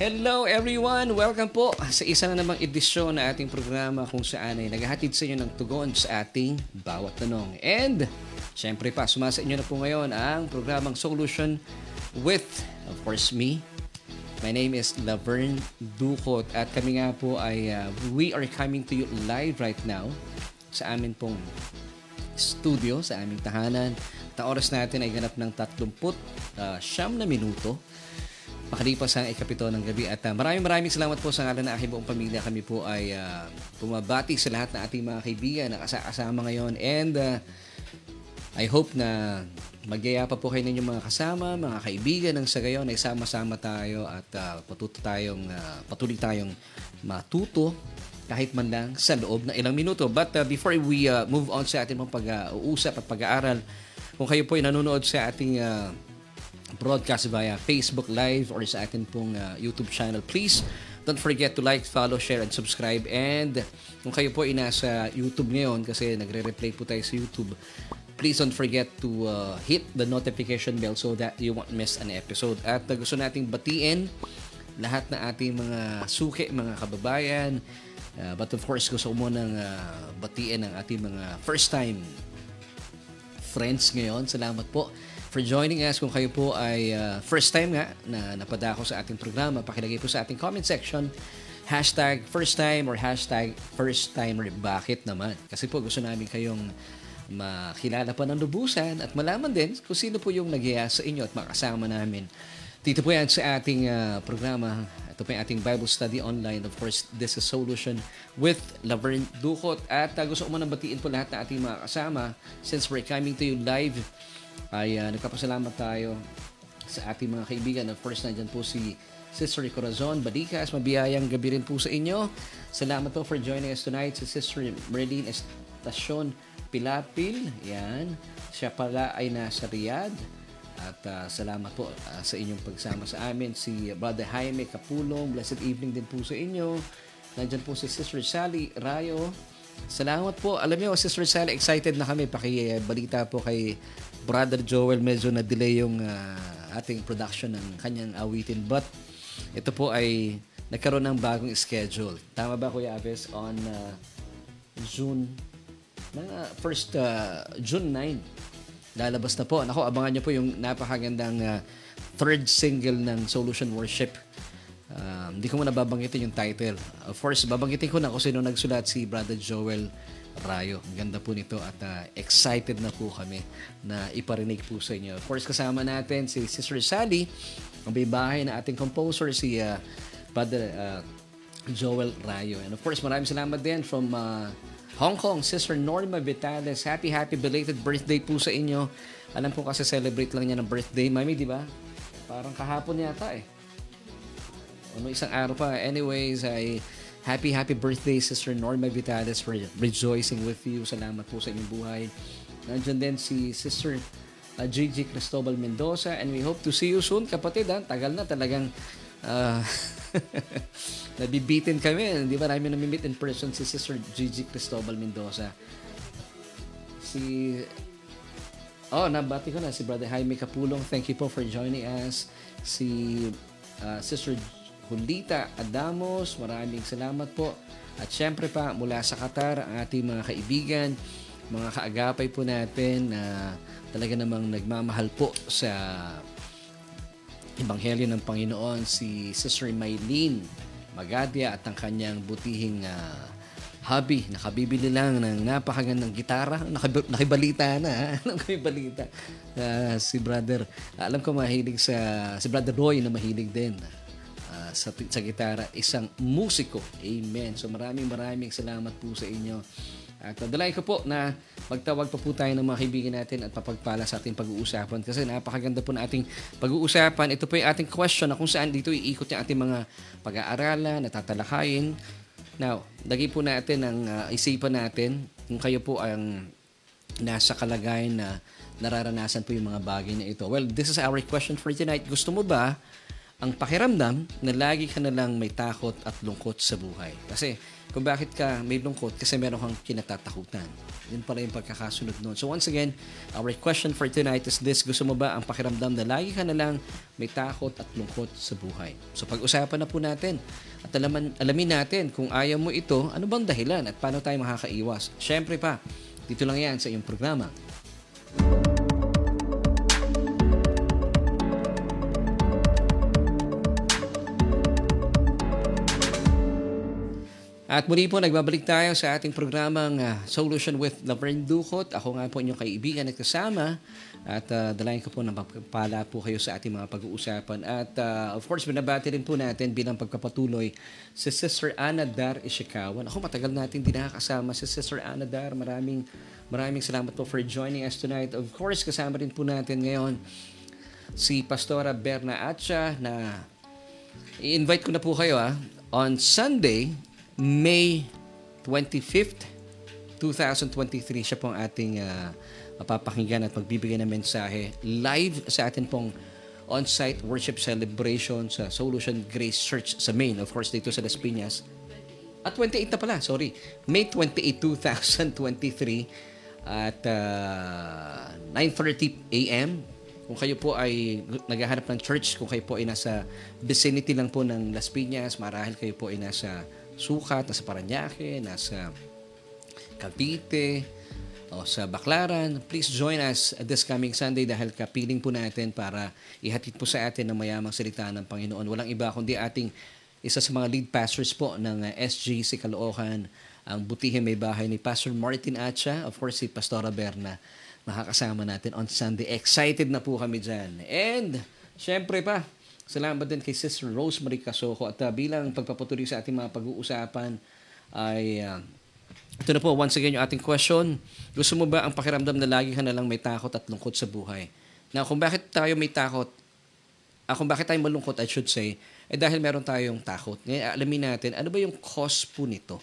Hello everyone! Welcome po sa isa na namang edisyon na ating programa kung saan ay naghahatid sa inyo ng tugon sa ating bawat tanong. And, syempre pa, sumasa inyo na po ngayon ang programang Solution with, of course, me. My name is Laverne Ducot at kami nga po ay uh, we are coming to you live right now sa amin pong studio, sa aming tahanan. At ang oras natin ay ganap ng 30 uh, siyam na minuto makalipas ang ikapito ng gabi. At uh, maraming maraming salamat po sa ngalan ng aking buong pamilya. Kami po ay uh, bumabati sa lahat ng ating mga kaibigan na kasama ngayon. And uh, I hope na magyaya pa po kayo ninyong mga kasama, mga kaibigan ng sa gayon ay sama-sama tayo at uh, patuto tayong, uh, patuloy tayong matuto kahit man lang sa loob ng ilang minuto. But uh, before we uh, move on sa ating pag-uusap at pag-aaral, kung kayo po ay nanonood sa ating uh, broadcast via Facebook Live or sa atin pong uh, YouTube channel. Please don't forget to like, follow, share, and subscribe. And kung kayo po ay nasa YouTube ngayon kasi nagre-replay po tayo sa YouTube, please don't forget to uh, hit the notification bell so that you won't miss an episode. At uh, gusto nating batiin lahat na ating mga suki, mga kababayan. Uh, but of course, gusto ko munang uh, batiin ang ating mga first time friends ngayon. Salamat po for joining us. Kung kayo po ay uh, first time nga na napadako sa ating programa, pakilagay po sa ating comment section hashtag first time or hashtag first timer. Bakit naman? Kasi po gusto namin kayong makilala pa ng lubusan at malaman din kung sino po yung nagyaya sa inyo at makasama namin. Dito po yan sa ating uh, programa. Ito po yung ating Bible study online. Of course, this is Solution with Laverne Ducot. At uh, gusto ko manang batiin po lahat ng ating mga kasama since we're coming to you live ay uh, nagpapasalamat tayo sa ating mga kaibigan. Of course, nandyan po si Sister Corazon Badikas. Mabiyayang gabi rin po sa inyo. Salamat po for joining us tonight. Si Sister Merlin Estacion Pilapil. Yan. Siya pala ay nasa Riyadh. At uh, salamat po uh, sa inyong pagsama sa amin. Si Brother Jaime Capulong. Blessed evening din po sa inyo. Nandyan po si Sister Sally Rayo. Salamat po. Alam niyo, Sister Sally, excited na kami. Pakibalita po kay Brother Joel. Medyo na-delay yung uh, ating production ng kanyang awitin. But ito po ay nagkaroon ng bagong schedule. Tama ba, Kuya Aves? On uh, June, na first uh, June 9, lalabas na po. Nako, abangan niyo po yung napakagandang uh, third single ng Solution Worship. Hindi ko muna babanggitin yung title. Of course, babanggitin ko na kung sino nagsulat si Brother Joel Rayo. Ang ganda po nito at uh, excited na po kami na iparinig po sa inyo. Of course, kasama natin si Sister Sally, ang bibahay na ating composer, si uh, Brother uh, Joel Rayo. And of course, maraming salamat din from uh, Hong Kong, Sister Norma Vitales. Happy, happy belated birthday po sa inyo. Alam ko kasi celebrate lang niya ng birthday. Mami, di ba? Parang kahapon yata eh. Ano isang araw pa. Anyways, ay happy, happy birthday, Sister Norma Vitales, for rejoicing with you. Salamat po sa inyong buhay. Nandiyan din si Sister uh, Gigi Cristobal Mendoza and we hope to see you soon, kapatid. Ha? Tagal na talagang uh, nabibitin kami. Hindi ba namin nami-meet in person si Sister Gigi Cristobal Mendoza. Si Oh, nabati ko na si Brother Jaime Capulong. Thank you po for joining us. Si uh, Sister Julita Adamos, maraming salamat po. At syempre pa, mula sa Qatar, ang ating mga kaibigan, mga kaagapay po natin na talaga namang nagmamahal po sa Ebanghelyo ng Panginoon, si Sister Maylene Magadia at ang kanyang butihing uh, hobby. Nakabibili lang ng napakagandang gitara. Nakib- nakibalita na. nakibalita. Uh, si brother, alam ko mahilig sa, si brother Roy na mahilig din sa, sa gitara, isang musiko. Amen. So maraming maraming salamat po sa inyo. At dalayan ko po na magtawag pa po tayo ng mga kaibigan natin at papagpala sa ating pag-uusapan kasi napakaganda po na ating pag-uusapan. Ito po yung ating question na kung saan dito iikot yung ating mga pag-aaralan, natatalakayin. Now, lagay po natin ang uh, isipan natin kung kayo po ang nasa kalagayan na nararanasan po yung mga bagay na ito. Well, this is our question for tonight. Gusto mo ba ang pakiramdam na lagi ka na lang may takot at lungkot sa buhay. Kasi kung bakit ka may lungkot, kasi meron kang kinatatakutan. Yun pala yung pagkakasunod noon. So once again, our question for tonight is this. Gusto mo ba ang pakiramdam na lagi ka na lang may takot at lungkot sa buhay? So pag-usapan na po natin at alaman, alamin natin kung ayaw mo ito, ano bang dahilan at paano tayo makakaiwas. Siyempre pa, dito lang yan sa iyong programa. At muli po, nagbabalik tayo sa ating programang uh, Solution with Laverne Ducot. Ako nga po inyong kaibigan at kasama. At uh, dalayan ko po na magpapala po kayo sa ating mga pag-uusapan. At uh, of course, binabati rin po natin bilang pagpapatuloy si Sister Ana Dar Ishikawan. Ako matagal natin din nakakasama si Sister Ana Dar. Maraming, maraming salamat po for joining us tonight. Of course, kasama rin po natin ngayon si Pastora Berna Atcha na i-invite ko na po kayo ah. On Sunday, May 25th, 2023, siya pong ating uh, mapapakinggan at magbibigay ng mensahe live sa atin pong on-site worship celebration sa Solution Grace Church sa Maine. Of course, dito sa Las Piñas. At 28 na pala, sorry. May 28, 2023 at uh, 9.30 a.m. Kung kayo po ay naghahanap ng church, kung kayo po ay nasa vicinity lang po ng Las Piñas, marahil kayo po ay nasa Sukat, nasa Paranaque, nasa Cavite, o sa Baclaran, please join us this coming Sunday dahil kapiling po natin para ihatid po sa atin ng mayamang salita ng Panginoon. Walang iba kundi ating isa sa mga lead pastors po ng SGC Caloocan, ang butihin may bahay ni Pastor Martin Acha, of course si Pastora Berna, makakasama natin on Sunday. Excited na po kami dyan. And, syempre pa, Salamat din kay Sister Rosemary Casoko at uh, bilang pagpapatuloy sa ating mga pag-uusapan ay uh, ito na po once again yung ating question. Gusto mo ba ang pakiramdam na lagi ka na lang may takot at lungkot sa buhay? Now, kung bakit tayo may takot, uh, kung bakit tayo malungkot, I should say, eh dahil meron tayong takot. Ngayon, alamin natin, ano ba yung cause po nito?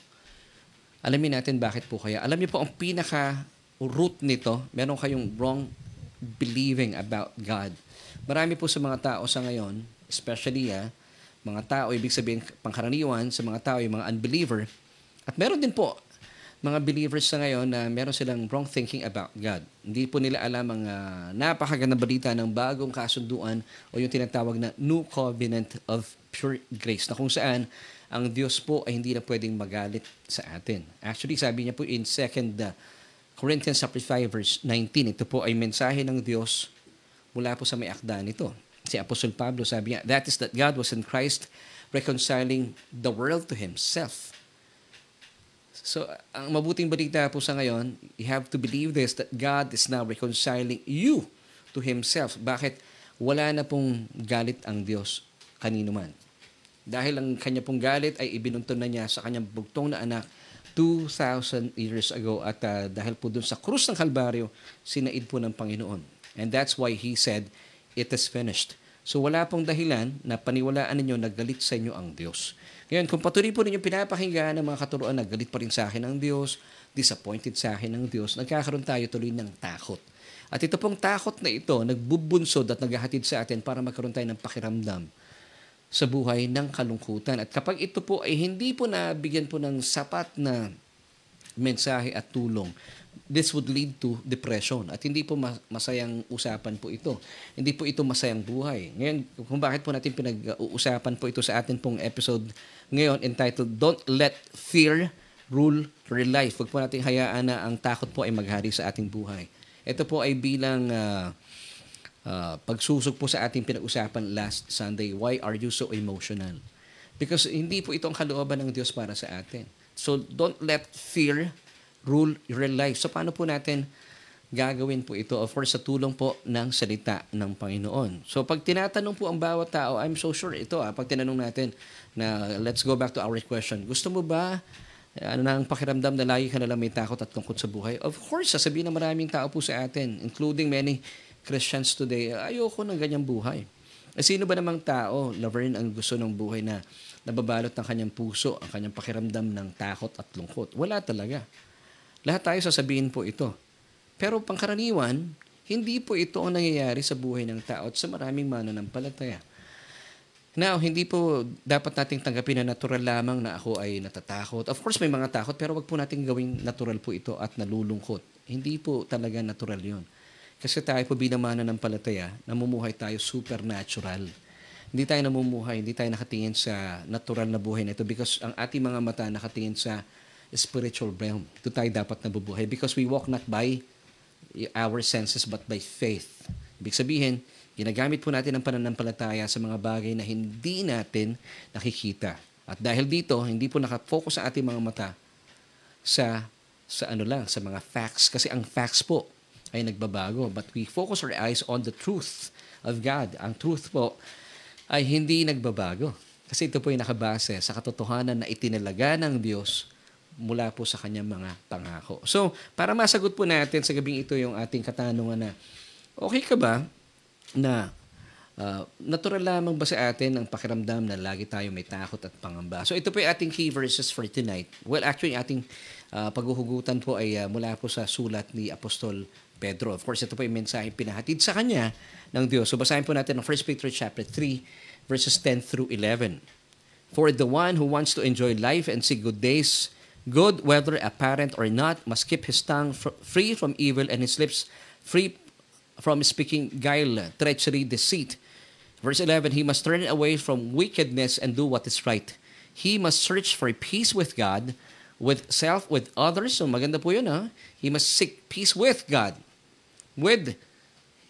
Alamin natin bakit po kaya. Alam niyo po, ang pinaka root nito, meron kayong wrong believing about God. Marami po sa mga tao sa ngayon, especially ah, mga tao, ibig sabihin pangkaraniwan sa mga tao, yung mga unbeliever. At meron din po mga believers sa ngayon na meron silang wrong thinking about God. Hindi po nila alam ang uh, napakagandang balita ng bagong kasunduan o yung tinatawag na New Covenant of Pure Grace na kung saan ang Diyos po ay hindi na pwedeng magalit sa atin. Actually, sabi niya po in 2 uh, Corinthians 5 verse 19, ito po ay mensahe ng Diyos mula po sa may akda nito si Apostol Pablo sabi niya, that is that God was in Christ reconciling the world to Himself. So, ang mabuting balita po sa ngayon, you have to believe this, that God is now reconciling you to Himself. Bakit? Wala na pong galit ang Diyos kanino man. Dahil ang kanya pong galit ay ibinuntun na niya sa kanyang bugtong na anak 2,000 years ago at uh, dahil po dun sa krus ng Kalbaryo, sinaid po ng Panginoon. And that's why He said, it is finished. So wala pong dahilan na paniwalaan ninyo na galit sa inyo ang Diyos. Ngayon, kung patuloy po ninyo pinapakinggan ng mga katuroan na galit pa rin sa akin ang Diyos, disappointed sa akin ng Diyos, nagkakaroon tayo tuloy ng takot. At ito pong takot na ito, nagbubunsod at naghahatid sa atin para magkaroon tayo ng pakiramdam sa buhay ng kalungkutan. At kapag ito po ay hindi po nabigyan po ng sapat na mensahe at tulong, this would lead to depression. At hindi po masayang usapan po ito. Hindi po ito masayang buhay. Ngayon, kung bakit po natin pinag-uusapan po ito sa atin pong episode ngayon entitled Don't Let Fear Rule Your Life. Huwag po natin hayaan na ang takot po ay maghari sa ating buhay. Ito po ay bilang uh, uh, pagsusog po sa ating pinag-usapan last Sunday. Why are you so emotional? Because hindi po ito ang kalooban ng Diyos para sa atin. So don't let fear rule your life. So paano po natin gagawin po ito? Of course, sa tulong po ng salita ng Panginoon. So pag tinatanong po ang bawat tao, I'm so sure ito, ah, pag tinanong natin na let's go back to our question. Gusto mo ba ano na ang pakiramdam na lagi ka nalang may takot at tungkot sa buhay? Of course, sasabihin ng maraming tao po sa atin, including many Christians today, ayoko ng ganyang buhay. Eh, sino ba namang tao, Laverne, ang gusto ng buhay na nababalot ng kanyang puso, ang kanyang pakiramdam ng takot at lungkot? Wala talaga. Lahat tayo sasabihin po ito. Pero pangkaraniwan, hindi po ito ang nangyayari sa buhay ng tao at sa maraming mananampalataya. Now, hindi po dapat nating tanggapin na natural lamang na ako ay natatakot. Of course, may mga takot, pero wag po nating gawing natural po ito at nalulungkot. Hindi po talaga natural yon. Kasi tayo po bilang mananampalataya, namumuhay tayo supernatural. Hindi tayo namumuhay, hindi tayo nakatingin sa natural na buhay na ito because ang ating mga mata nakatingin sa spiritual realm. Ito tayo dapat nabubuhay because we walk not by our senses but by faith. Ibig sabihin, ginagamit po natin ang pananampalataya sa mga bagay na hindi natin nakikita. At dahil dito, hindi po nakafocus ang ating mga mata sa sa ano lang, sa mga facts. Kasi ang facts po ay nagbabago. But we focus our eyes on the truth of God. Ang truth po ay hindi nagbabago. Kasi ito po ay nakabase sa katotohanan na itinalaga ng Diyos mula po sa kanyang mga pangako. So, para masagot po natin sa gabing ito yung ating katanungan na, okay ka ba na uh, natural lamang ba sa atin ang pakiramdam na lagi tayo may takot at pangamba? So, ito po yung ating key verses for tonight. Well, actually, ating uh, paghuhugutan po ay uh, mula po sa sulat ni Apostol Pedro. Of course, ito po yung mensahe pinahatid sa kanya ng Diyos. So basahin po natin ang 1 Peter chapter 3 verses 10 through 11. For the one who wants to enjoy life and see good days, good whether apparent or not, must keep his tongue fr- free from evil and his lips free from speaking guile, treachery, deceit. Verse 11, he must turn away from wickedness and do what is right. He must search for peace with God, with self, with others. So maganda po yun, ha? He must seek peace with God with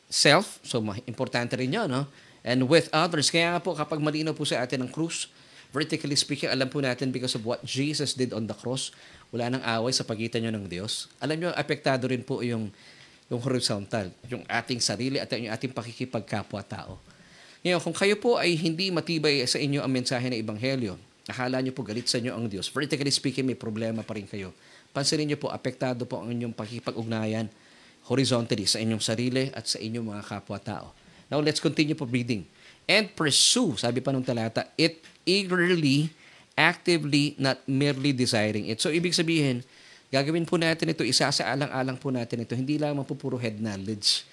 self, so importante rin yun, no? And with others. Kaya po, kapag malinaw po sa atin ang krus, vertically speaking, alam po natin because of what Jesus did on the cross, wala nang away sa pagitan nyo ng Diyos. Alam nyo, apektado rin po yung, yung horizontal, yung ating sarili at yung ating pakikipagkapwa-tao. Ngayon, kung kayo po ay hindi matibay sa inyo ang mensahe ng Ebanghelyo, akala nyo po galit sa inyo ang Diyos, vertically speaking, may problema pa rin kayo. Pansinin nyo po, apektado po ang inyong pakikipag-ugnayan horizontally sa inyong sarili at sa inyong mga kapwa-tao. Now, let's continue po reading. And pursue, sabi pa nung talata, it eagerly, actively, not merely desiring it. So, ibig sabihin, gagawin po natin ito, isa sa alang-alang po natin ito, hindi lang mapupuro head knowledge.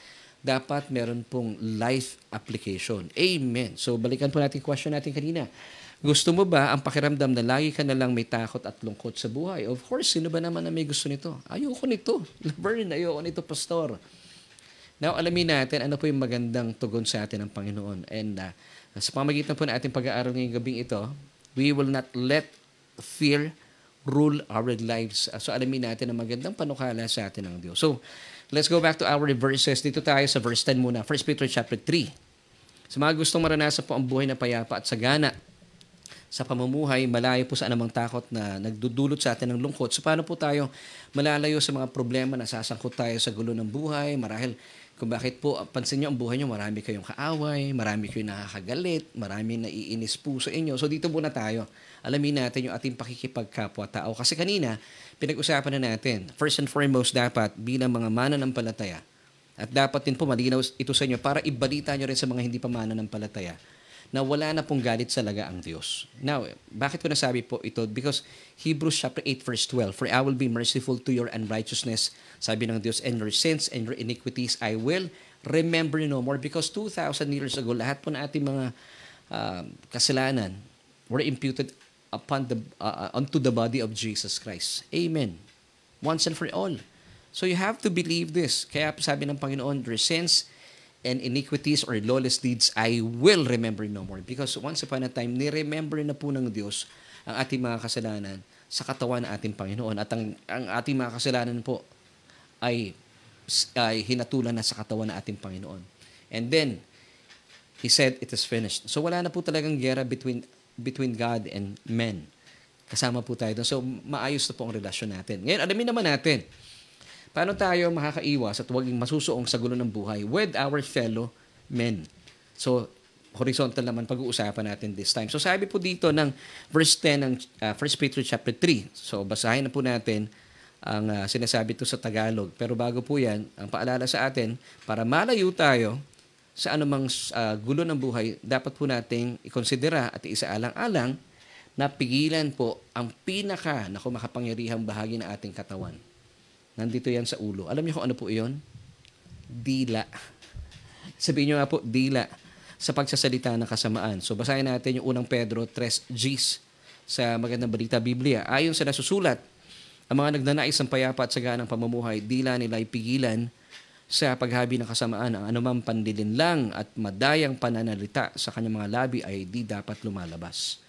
Dapat meron pong life application. Amen. So, balikan po natin question natin kanina. Gusto mo ba ang pakiramdam na lagi ka na lang may takot at lungkot sa buhay? Of course, sino ba naman na may gusto nito? Ayoko nito. Laverne, ayoko nito, Pastor. Now, alamin natin ano po yung magandang tugon sa atin ng Panginoon. And uh, sa pamagitan po na ating pag-aaral ngayong gabing ito, we will not let fear rule our lives. So, alamin natin ang magandang panukala sa atin ng Diyos. So, let's go back to our verses. Dito tayo sa verse 10 muna. 1 Peter chapter 3. Sa mga gustong maranasan po ang buhay na payapa at sagana, sa pamumuhay, malayo po sa anumang takot na nagdudulot sa atin ng lungkot. So paano po tayo malalayo sa mga problema na sasangkot tayo sa gulo ng buhay? Marahil kung bakit po, pansin nyo ang buhay nyo, marami kayong kaaway, marami kayong nakakagalit, marami naiinis po sa inyo. So dito muna tayo. Alamin natin yung ating pakikipagkapwa-tao. Kasi kanina, pinag-usapan na natin, first and foremost dapat bilang mga mananampalataya, at dapat din po malinaw ito sa inyo para ibalita nyo rin sa mga hindi pa mananampalataya na wala na pong galit sa laga ang Diyos. Now, bakit ko nasabi po ito? Because Hebrews chapter 8 verse 12, For I will be merciful to your unrighteousness, sabi ng Diyos, and your sins and your iniquities I will remember no more. Because 2,000 years ago, lahat po na ating mga uh, kasalanan were imputed upon the, uh, onto the body of Jesus Christ. Amen. Once and for all. So you have to believe this. Kaya sabi ng Panginoon, your sins and iniquities or lawless deeds I will remember no more. Because once upon a time, ni-remember na po ng Diyos ang ating mga kasalanan sa katawan ng ating Panginoon. At ang, ang ating mga kasalanan po ay, ay hinatulan na sa katawan ng ating Panginoon. And then, He said, it is finished. So wala na po talagang gera between, between God and men. Kasama po tayo doon. So maayos na po ang relasyon natin. Ngayon, alamin naman natin, Paano tayo makakaiwas at huwag masusuong sa gulo ng buhay with our fellow men? So, horizontal naman pag-uusapan natin this time. So, sabi po dito ng verse 10 ng uh, 1 Peter chapter 3. So, basahin na po natin ang uh, sinasabi to sa Tagalog. Pero bago po yan, ang paalala sa atin, para malayo tayo sa anumang uh, gulo ng buhay, dapat po nating ikonsidera at isaalang-alang na pigilan po ang pinaka na makapangyarihang bahagi ng ating katawan. Nandito yan sa ulo. Alam niyo kung ano po iyon? Dila. Sabihin niyo nga po, dila. sa pagsasalita ng kasamaan. So basahin natin yung unang Pedro 3 Gs sa Magandang Balita Biblia. Ayon sa nasusulat, ang mga nagnanais ng payapa at saganang pamumuhay, dila nila ipigilan sa paghabi ng kasamaan ang anumang pandilinlang at madayang pananalita sa kanyang mga labi ay di dapat lumalabas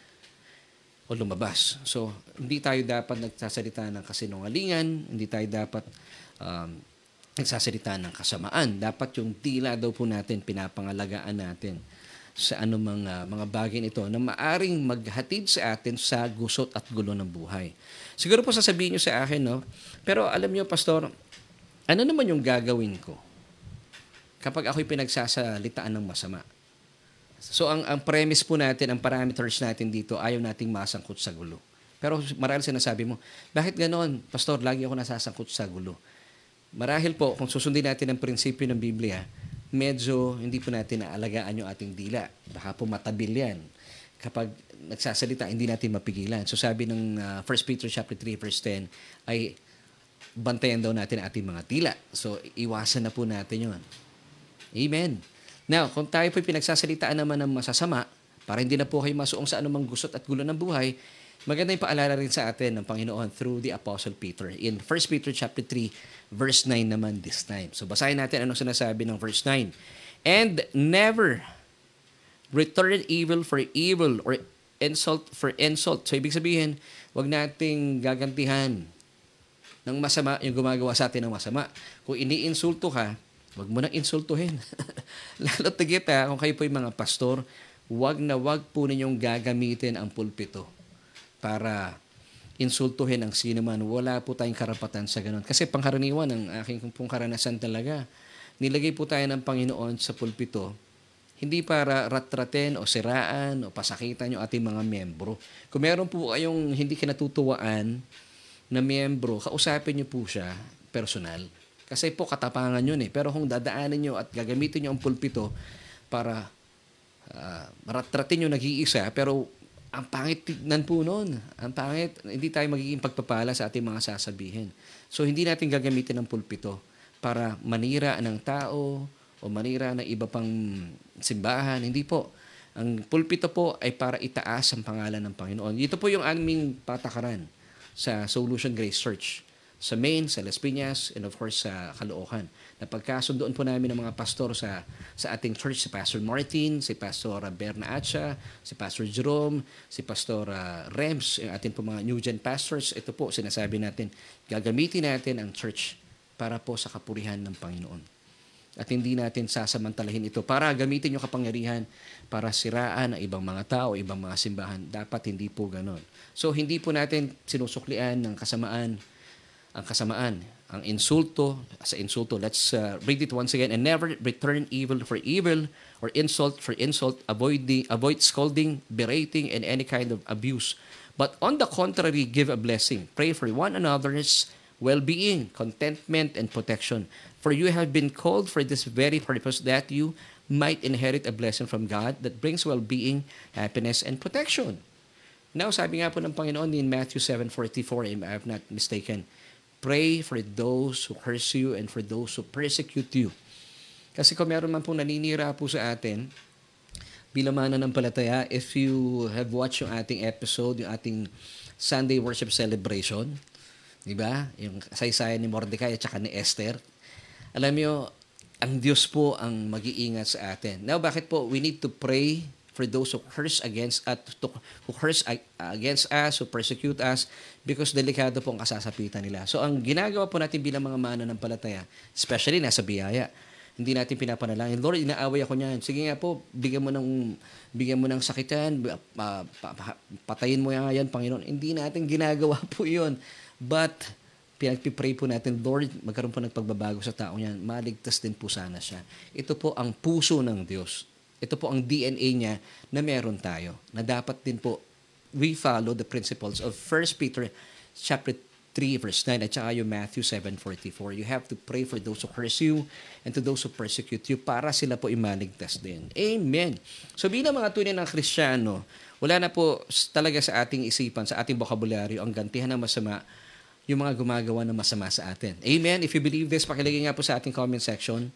o lumabas. So, hindi tayo dapat nagsasalita ng kasinungalingan, hindi tayo dapat um, nagsasalita ng kasamaan. Dapat yung tila daw po natin, pinapangalagaan natin sa anumang uh, mga bagay nito na maaring maghatid sa atin sa gusot at gulo ng buhay. Siguro po sasabihin nyo sa akin, no? Pero alam nyo, Pastor, ano naman yung gagawin ko kapag ako'y pinagsasalitaan ng masama? So ang, ang premise po natin, ang parameters natin dito, ayaw nating masangkot sa gulo. Pero marahil sinasabi mo, bakit ganoon? Pastor, lagi ako nasasangkot sa gulo. Marahil po, kung susundin natin ang prinsipyo ng Biblia, medyo hindi po natin naalagaan yung ating dila. Baka po matabil yan. Kapag nagsasalita, hindi natin mapigilan. So sabi ng uh, 1 Peter chapter 3 verse 10 ay bantayan daw natin ating mga tila. So, iwasan na po natin yon. Amen. Now, kung tayo po pinagsasalitaan naman ng masasama, para hindi na po kayo masuong sa anumang gusot at gulo ng buhay, maganda yung paalala rin sa atin ng Panginoon through the Apostle Peter. In 1 Peter chapter 3, verse 9 naman this time. So, basahin natin anong sinasabi ng verse 9. And never return evil for evil or insult for insult. So, ibig sabihin, wag nating gagantihan ng masama yung gumagawa sa atin ng masama. Kung iniinsulto ka, wag mo nang insultuhin. Lalo tigit ha, kung kayo po yung mga pastor, wag na wag po ninyong gagamitin ang pulpito para insultuhin ang sino man. Wala po tayong karapatan sa ganun. Kasi pangkaraniwan ang aking pong karanasan talaga. Nilagay po tayo ng Panginoon sa pulpito hindi para ratraten o siraan o pasakitan yung ating mga membro. Kung meron po kayong hindi kinatutuwaan, na miyembro, kausapin niyo po siya personal. Kasi po katapangan yun eh. Pero kung dadaanin niyo at gagamitin niyo ang pulpito para uh, ratratin niyo nag-iisa, pero ang pangit tignan po noon. Ang pangit, hindi tayo magiging pagpapala sa ating mga sasabihin. So hindi natin gagamitin ang pulpito para manira ng tao o manira ng iba pang simbahan. Hindi po. Ang pulpito po ay para itaas ang pangalan ng Panginoon. Ito po yung aming patakaran sa Solution Grace Church sa Maine, sa Las Piñas, and of course sa Caloocan. Napagkasundoon po namin ng mga pastor sa sa ating church, si Pastor Martin, si Pastor Berna Acha, si Pastor Jerome, si Pastor uh, Rems, yung ating po mga new gen pastors. Ito po, sinasabi natin, gagamitin natin ang church para po sa kapurihan ng Panginoon. At hindi natin sasamantalahin ito para gamitin yung kapangyarihan para siraan ang ibang mga tao, ibang mga simbahan. Dapat hindi po ganon. So hindi po natin sinusuklian ng kasamaan ang kasamaan, ang insulto sa insulto. Let's uh, read it once again. And never return evil for evil or insult for insult. Avoid the avoid scolding, berating, and any kind of abuse. But on the contrary, give a blessing. Pray for one another's well-being, contentment, and protection. For you have been called for this very purpose, that you might inherit a blessing from God that brings well-being, happiness, and protection. Now, sabi nga po ng Panginoon in Matthew 7.44, if I have not mistaken, Pray for those who curse you and for those who persecute you. Kasi kung meron man pong naninira po sa atin, bilang palataya, if you have watched yung ating episode, yung ating Sunday worship celebration, di ba? Yung saysayan ni Mordecai at saka ni Esther. Alam niyo, ang Diyos po ang mag-iingat sa atin. Now, bakit po we need to pray for those who curse against at uh, who curse against us, who persecute us because delikado po ang kasasapitan nila. So ang ginagawa po natin bilang mga mananampalataya, especially nasa biyaya, hindi natin pinapanalangin, Lord, inaaway ako niyan. Sige nga po, bigyan mo ng bigyan mo ng sakitan, patayin mo yan, yan, Panginoon. Hindi natin ginagawa po 'yon. But pinagpipray po natin, Lord, magkaroon po ng pagbabago sa tao niyan. Maligtas din po sana siya. Ito po ang puso ng Diyos. Ito po ang DNA niya na meron tayo. Na dapat din po we follow the principles of 1 Peter chapter 3 verse 9 at saka yung Matthew 7.44. You have to pray for those who curse you and to those who persecute you para sila po imaligtas din. Amen. So bilang mga tunay ng Kristiyano, wala na po talaga sa ating isipan, sa ating bokabularyo ang gantihan ng masama yung mga gumagawa ng masama sa atin. Amen. If you believe this, pakilagay nga po sa ating comment section.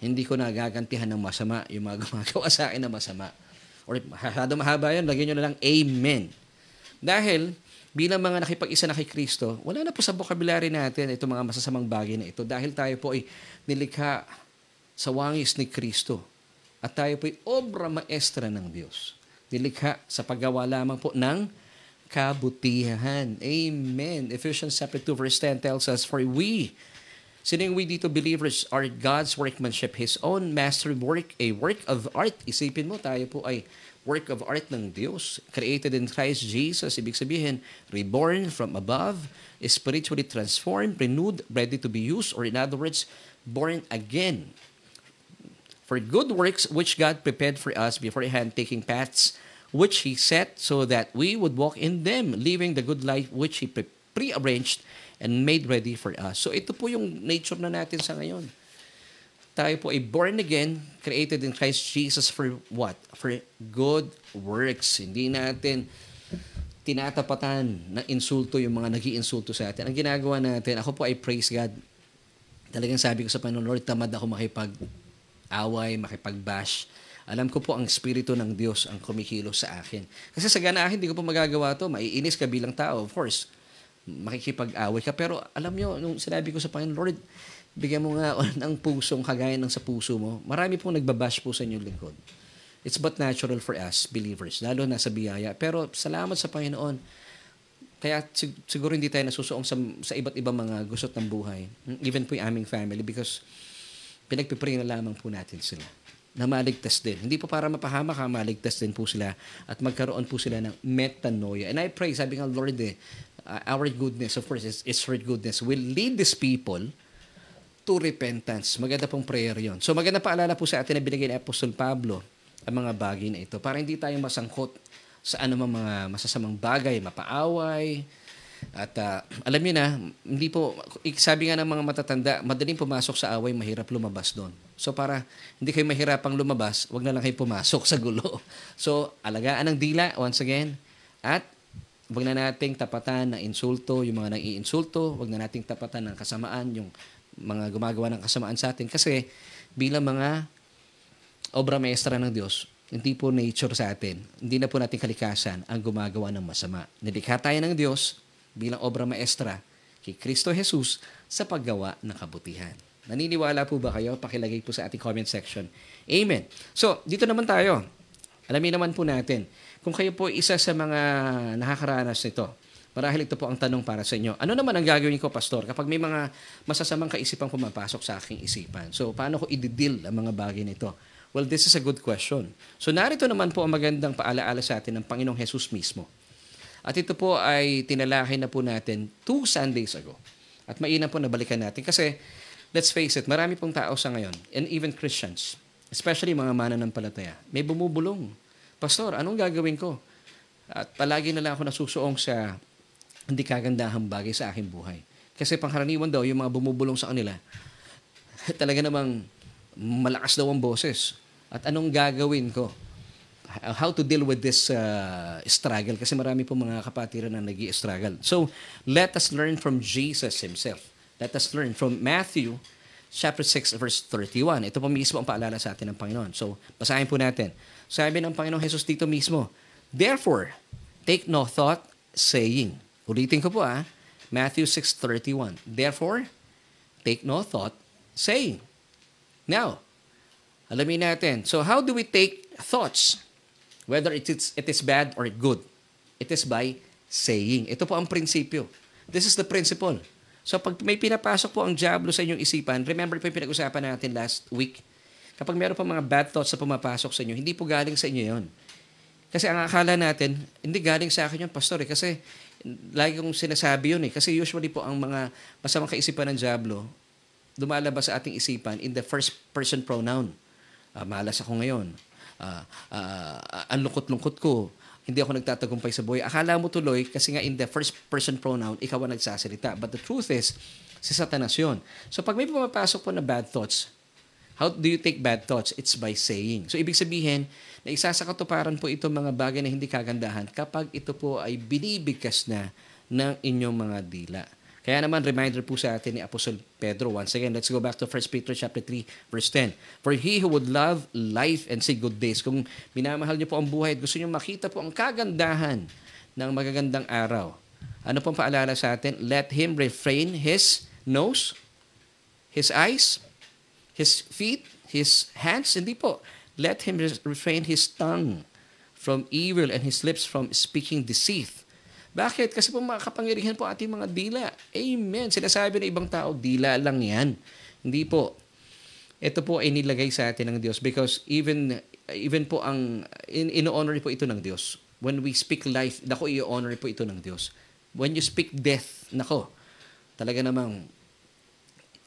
Hindi ko nagagantihan ng masama yung mga gumagawa sa akin na masama. Or masyado mahaba yan, lagyan nyo na lang Amen. Dahil, bilang mga nakipag-isa na kay Kristo, wala na po sa vocabulary natin itong mga masasamang bagay na ito dahil tayo po ay nilikha sa wangis ni Kristo. At tayo po ay obra maestra ng Diyos. Nilikha sa paggawa lamang po ng kabutihan. Amen. Ephesians chapter 2 verse 10 tells us, For we, Sining we dito believers are God's workmanship, His own mastery work, a work of art. Isipin mo, tayo po ay work of art ng Diyos, created in Christ Jesus. Ibig sabihin, reborn from above, spiritually transformed, renewed, ready to be used, or in other words, born again. For good works which God prepared for us beforehand, taking paths which He set so that we would walk in them, living the good life which He pre- prearranged and made ready for us. So ito po yung nature na natin sa ngayon. Tayo po ay born again, created in Christ Jesus for what? For good works. Hindi natin tinatapatan ng insulto yung mga nag insulto sa atin. Ang ginagawa natin, ako po ay praise God. Talagang sabi ko sa Panginoon, Lord, tamad ako makipag-away, makipag-bash. Alam ko po ang Espiritu ng Diyos ang kumikilos sa akin. Kasi sa ganahin, hindi ko po magagawa to. Maiinis ka bilang tao, of course makikipag-away ka. Pero alam nyo, nung sinabi ko sa Panginoon, Lord, bigyan mo nga ng pusong kagaya ng sa puso mo. Marami pong nagbabash po sa inyong lingkod. It's but natural for us, believers, lalo na sa biyaya. Pero salamat sa Panginoon. Kaya siguro hindi tayo nasusuong sa, sa iba't ibang mga gusot ng buhay. Even po yung aming family because pinagpipray na lamang po natin sila na maligtas din. Hindi po para mapahamak ha, maligtas din po sila at magkaroon po sila ng metanoia. And I pray, sabi nga Lord eh, uh, our goodness, of course, is, is for goodness, will lead these people to repentance. Maganda pong prayer yon. So maganda paalala po sa atin na binigay ni Apostol Pablo ang mga bagay na ito para hindi tayo masangkot sa anumang mga masasamang bagay, mapaaway, at uh, alam niyo na, hindi po, sabi nga ng mga matatanda, madaling pumasok sa away, mahirap lumabas doon. So para hindi kayo mahirapang lumabas, wag na lang kayo pumasok sa gulo. So alagaan ng dila, once again, at wag na nating tapatan ng insulto, yung mga nang-iinsulto, wag na nating tapatan ng kasamaan, yung mga gumagawa ng kasamaan sa atin. Kasi bilang mga obra maestra ng Diyos, hindi po nature sa atin, hindi na po natin kalikasan ang gumagawa ng masama. Nilikha tayo ng Diyos bilang obra maestra kay Kristo Jesus sa paggawa ng kabutihan. Naniniwala po ba kayo? Pakilagay po sa ating comment section. Amen. So, dito naman tayo. Alamin naman po natin kung kayo po isa sa mga nakakaranas nito, marahil ito po ang tanong para sa inyo. Ano naman ang gagawin ko, Pastor, kapag may mga masasamang kaisipang pumapasok sa aking isipan? So, paano ko i-deal ang mga bagay nito? Well, this is a good question. So, narito naman po ang magandang paalaala sa atin ng Panginoong Jesus mismo. At ito po ay tinalakay na po natin two Sundays ago. At mainam po nabalikan natin kasi let's face it, marami pong tao sa ngayon and even Christians, especially mga mananampalataya, may bumubulong Pastor, anong gagawin ko? At palagi na lang ako nasusuong sa hindi kagandahang bagay sa aking buhay. Kasi pangkaraniwan daw, yung mga bumubulong sa kanila, talaga namang malakas daw ang boses. At anong gagawin ko? How to deal with this uh, struggle? Kasi marami po mga kapatiran na nag struggle So, let us learn from Jesus Himself. Let us learn from Matthew chapter 6 verse 31. Ito po mismo ang paalala sa atin ng Panginoon. So, basahin po natin. Sabi ng Panginoong Jesus dito mismo, Therefore, take no thought saying. Ulitin ko po ah, Matthew 6.31. Therefore, take no thought saying. Now, alamin natin. So, how do we take thoughts? Whether it is, it is bad or good. It is by saying. Ito po ang prinsipyo. This is the principle. So, pag may pinapasok po ang Diablo sa inyong isipan, remember po yung pinag-usapan natin last week, Kapag meron pa mga bad thoughts na pumapasok sa inyo, hindi po galing sa inyo yon. Kasi ang akala natin, hindi galing sa akin yun, pastor. Eh, kasi lagi kong sinasabi yun eh. Kasi usually po ang mga masamang kaisipan ng Diablo, lumalabas sa ating isipan in the first person pronoun. Uh, malas ako ngayon. Uh, uh, ang lungkot-lungkot ko. Hindi ako nagtatagumpay sa buhay. Akala mo tuloy, kasi nga in the first person pronoun, ikaw ang nagsasalita. But the truth is, si Satanas yun. So pag may pumapasok po na bad thoughts, How do you take bad thoughts? It's by saying. So, ibig sabihin, na isa sa katuparan po itong mga bagay na hindi kagandahan kapag ito po ay binibigkas na ng inyong mga dila. Kaya naman, reminder po sa atin ni Apostol Pedro. Once again, let's go back to 1 Peter chapter 3, verse 10. For he who would love life and see good days, kung minamahal niyo po ang buhay at gusto niyo makita po ang kagandahan ng magagandang araw, ano pong paalala sa atin? Let him refrain his nose, his eyes, his feet, his hands. Hindi po. Let him refrain his tongue from evil and his lips from speaking deceit. Bakit? Kasi po makapangyarihan po ating mga dila. Amen. Sinasabi ng ibang tao, dila lang yan. Hindi po. Ito po ay nilagay sa atin ng Diyos because even even po ang in, in-honor po ito ng Diyos. When we speak life, nako i-honor po ito ng Diyos. When you speak death, nako, talaga namang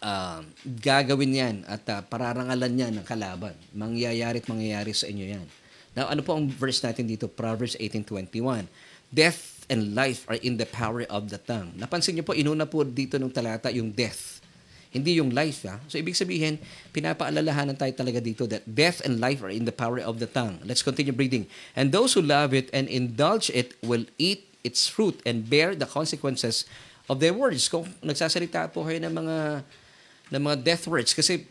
uh, gagawin yan at uh, pararangalan yan ng kalaban. Mangyayari at mangyayari sa inyo yan. Now, ano po ang verse natin dito? Proverbs 18.21 Death and life are in the power of the tongue. Napansin niyo po, inuna po dito ng talata yung death. Hindi yung life. Ha? So, ibig sabihin, pinapaalalahanan tayo talaga dito that death and life are in the power of the tongue. Let's continue reading. And those who love it and indulge it will eat its fruit and bear the consequences of their words. Kung nagsasalita po kayo ng mga ng mga death words kasi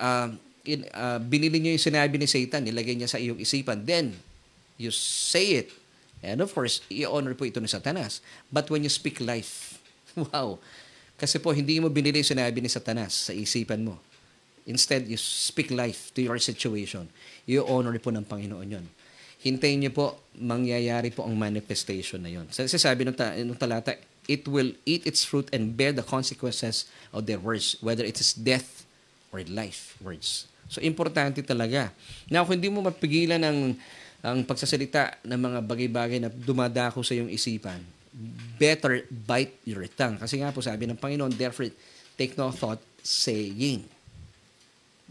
uh, in, uh, binili niyo yung sinabi ni Satan, nilagay niya sa iyong isipan. Then, you say it And of course, i-honor po ito ni Satanas. But when you speak life, wow. Kasi po, hindi mo binili sinabi ni Satanas sa isipan mo. Instead, you speak life to your situation. I-honor po ng Panginoon yon. Hintayin niyo po, mangyayari po ang manifestation na yon. Sa sabi ng, ta- ng talata, it will eat its fruit and bear the consequences of their words, whether it is death or life words. So, importante talaga. Now, kung hindi mo mapigilan ng ang pagsasalita ng mga bagay-bagay na dumadako sa iyong isipan, better bite your tongue. Kasi nga po sabi ng Panginoon, therefore take no thought saying.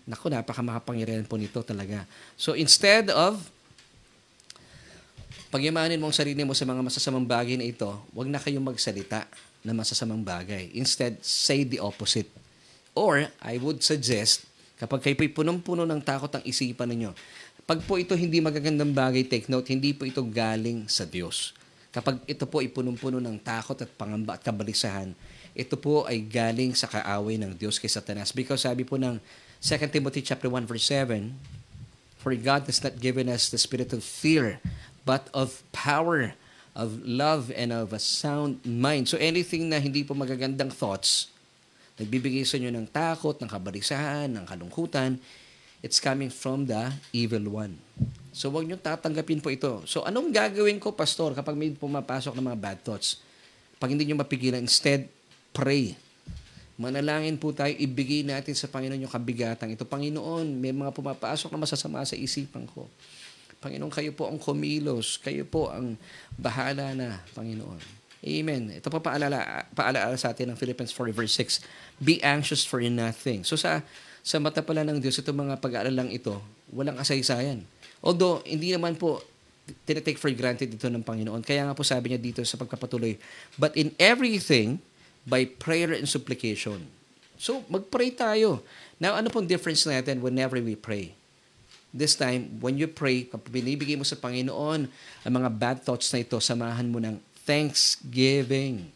Naku, napakamakapangyarihan po nito talaga. So instead of pagyamanin mo ang sarili mo sa mga masasamang bagay na ito, huwag na kayong magsalita ng masasamang bagay. Instead, say the opposite. Or, I would suggest, kapag kayo punong-puno ng takot ang isipan ninyo, pag po ito hindi magagandang bagay, take note, hindi po ito galing sa Diyos. Kapag ito po ay punong-puno ng takot at pangamba at kabalisahan, ito po ay galing sa kaaway ng Diyos kay Satanas. Because sabi po ng 2 Timothy chapter 1 verse 7, For God has not given us the spirit of fear, but of power, of love, and of a sound mind. So anything na hindi po magagandang thoughts, nagbibigay sa inyo ng takot, ng kabalisahan, ng kalungkutan, It's coming from the evil one. So, wag niyo tatanggapin po ito. So, anong gagawin ko, pastor, kapag may pumapasok ng mga bad thoughts? Pag hindi niyo mapigilan, instead, pray. Manalangin po tayo, ibigay natin sa Panginoon yung kabigatan. Ito, Panginoon, may mga pumapasok na masasama sa isipan ko. Panginoon, kayo po ang kumilos. Kayo po ang bahala na, Panginoon. Amen. Ito pa paalala, paalala sa atin ng Philippians 4 verse 6. Be anxious for nothing. So sa sa mata pala ng Diyos, itong mga pag-aaralang ito, walang kasaysayan. Although, hindi naman po tinetake for granted ito ng Panginoon. Kaya nga po sabi niya dito sa pagpapatuloy, but in everything, by prayer and supplication. So, mag-pray tayo. Now, ano pong difference natin whenever we pray? This time, when you pray, kapag binibigay mo sa Panginoon ang mga bad thoughts na ito, samahan mo ng thanksgiving.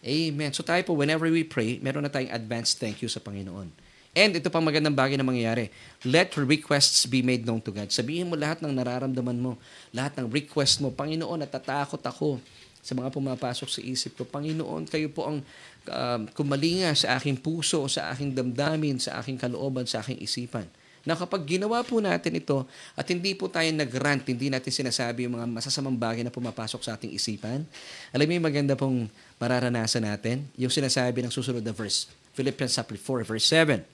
Amen. So tayo po, whenever we pray, meron na tayong advanced thank you sa Panginoon. And ito pang magandang bagay na mangyayari. Let requests be made known to God. Sabihin mo lahat ng nararamdaman mo, lahat ng request mo. Panginoon, natatakot ako sa mga pumapasok sa isip ko. Panginoon, kayo po ang uh, kumalinga sa aking puso, sa aking damdamin, sa aking kalooban, sa aking isipan. Na kapag ginawa po natin ito at hindi po tayo nag-rant, hindi natin sinasabi yung mga masasamang bagay na pumapasok sa ating isipan, alam mo yung maganda pong mararanasan natin? Yung sinasabi ng susunod na verse, Philippians 4 verse 7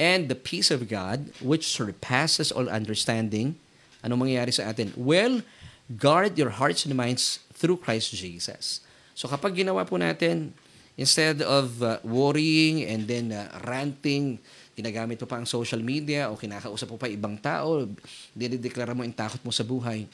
and the peace of God, which surpasses all understanding, ano mangyayari sa atin? Well, guard your hearts and minds through Christ Jesus. So kapag ginawa po natin, instead of uh, worrying and then uh, ranting, ginagamit mo pa ang social media o kinakausap mo pa ibang tao, dinideklara mo yung takot mo sa buhay.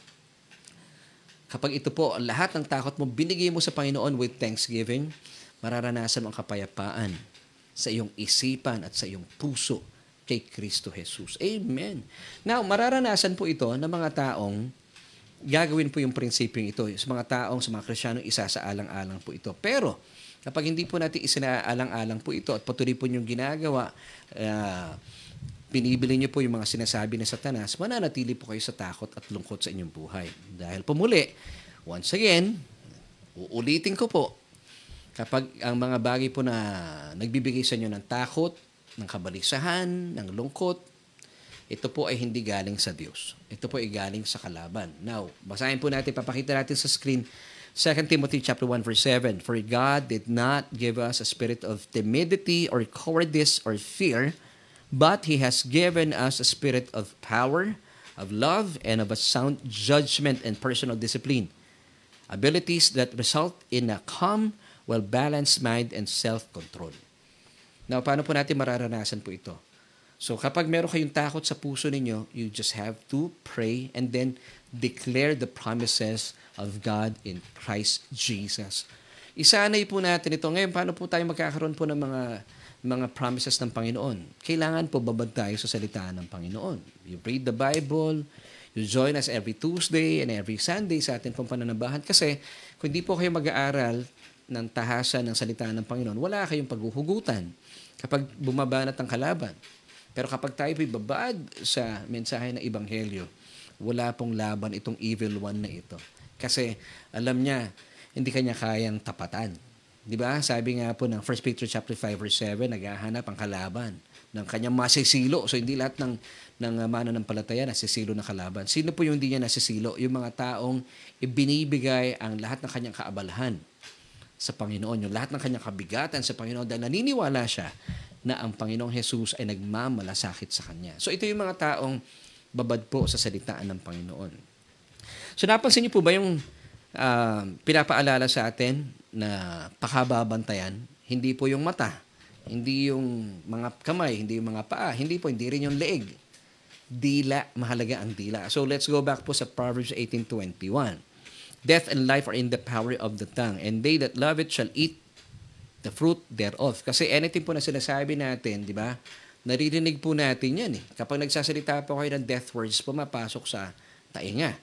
Kapag ito po, lahat ng takot mo, binigay mo sa Panginoon with thanksgiving, mararanasan mo ang kapayapaan sa iyong isipan at sa iyong puso kay Kristo Jesus. Amen. Now, mararanasan po ito ng mga taong gagawin po yung prinsipyo ito. Sa mga taong, sa mga Krisyano, isa sa alang-alang po ito. Pero, Kapag hindi po natin isinaalang-alang po ito at patuloy po yung ginagawa, uh, binibili niyo po yung mga sinasabi ng satanas, mananatili po kayo sa takot at lungkot sa inyong buhay. Dahil pumuli, once again, uulitin ko po, kapag ang mga bagay po na nagbibigay sa inyo ng takot, ng kabalisahan, ng lungkot, ito po ay hindi galing sa Diyos. Ito po ay galing sa kalaban. Now, basahin po natin, papakita natin sa screen 2 Timothy chapter 1 verse 7 For God did not give us a spirit of timidity or cowardice or fear but he has given us a spirit of power of love and of a sound judgment and personal discipline abilities that result in a calm well balanced mind and self-control Now paano po natin mararanasan po ito So kapag meron kayong takot sa puso ninyo, you just have to pray and then declare the promises of God in Christ Jesus. Isanay po natin ito. Ngayon, paano po tayo magkakaroon po ng mga mga promises ng Panginoon? Kailangan po babad tayo sa salita ng Panginoon. You read the Bible, you join us every Tuesday and every Sunday sa ating pong pananabahan. Kasi kung hindi po kayo mag-aaral ng tahasan ng salita ng Panginoon, wala kayong paghuhugutan kapag bumabanat ang kalaban. Pero kapag tayo po'y babad sa mensahe ng Ebanghelyo, wala pong laban itong evil one na ito. Kasi alam niya, hindi kanya kayang tapatan. 'Di ba? Sabi nga po ng 1 Peter chapter 5 verse 7, naghahanap ang kalaban ng kanyang masisilo. So hindi lahat ng ng mananampalataya nasisilo ng kalaban. Sino po yung hindi niya nasisilo? Yung mga taong ibinibigay ang lahat ng kanyang kaabalahan sa Panginoon, yung lahat ng kanyang kabigatan sa Panginoon dahil naniniwala siya na ang Panginoong Jesus ay nagmamalasakit sa kanya. So ito yung mga taong babad po sa salitaan ng Panginoon. So napansin niyo po ba yung uh, pinapaalala sa atin na pakababantayan, hindi po yung mata, hindi yung mga kamay, hindi yung mga paa, hindi po, hindi rin yung leeg. Dila, mahalaga ang dila. So let's go back po sa Proverbs 18.21. Death and life are in the power of the tongue, and they that love it shall eat the fruit thereof. Kasi anything po na sinasabi natin, di ba? Naririnig po natin yan eh. Kapag nagsasalita po kayo ng death words, pumapasok sa tainga.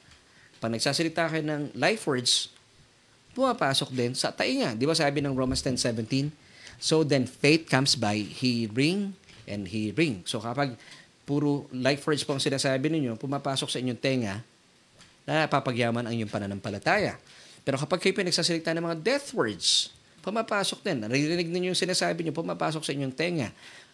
Pag nagsasalita kayo ng life words, pumapasok din sa tainga. Di ba sabi ng Romans 10.17? So then faith comes by hearing and hearing. So kapag puro life words po ang sinasabi ninyo, pumapasok sa inyong tenga, napapagyaman ang inyong pananampalataya. Pero kapag kayo pinagsasalita ng mga death words, pumapasok din. Naririnig ninyo yung sinasabi nyo, pumapasok sa inyong tenga.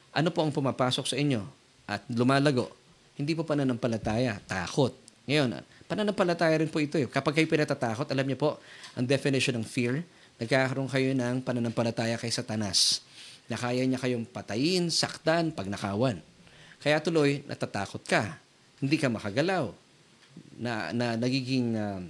Ano po ang pumapasok sa inyo? At lumalago. Hindi po pananampalataya, takot. Ngayon, Pananampalataya rin po ito. Eh. Kapag kayo pinatatakot, alam niyo po, ang definition ng fear, nagkakaroon kayo ng pananampalataya kay Satanas na kaya niya kayong patayin, saktan, pagnakawan. Kaya tuloy, natatakot ka. Hindi ka makagalaw. Na, na nagiging, uh,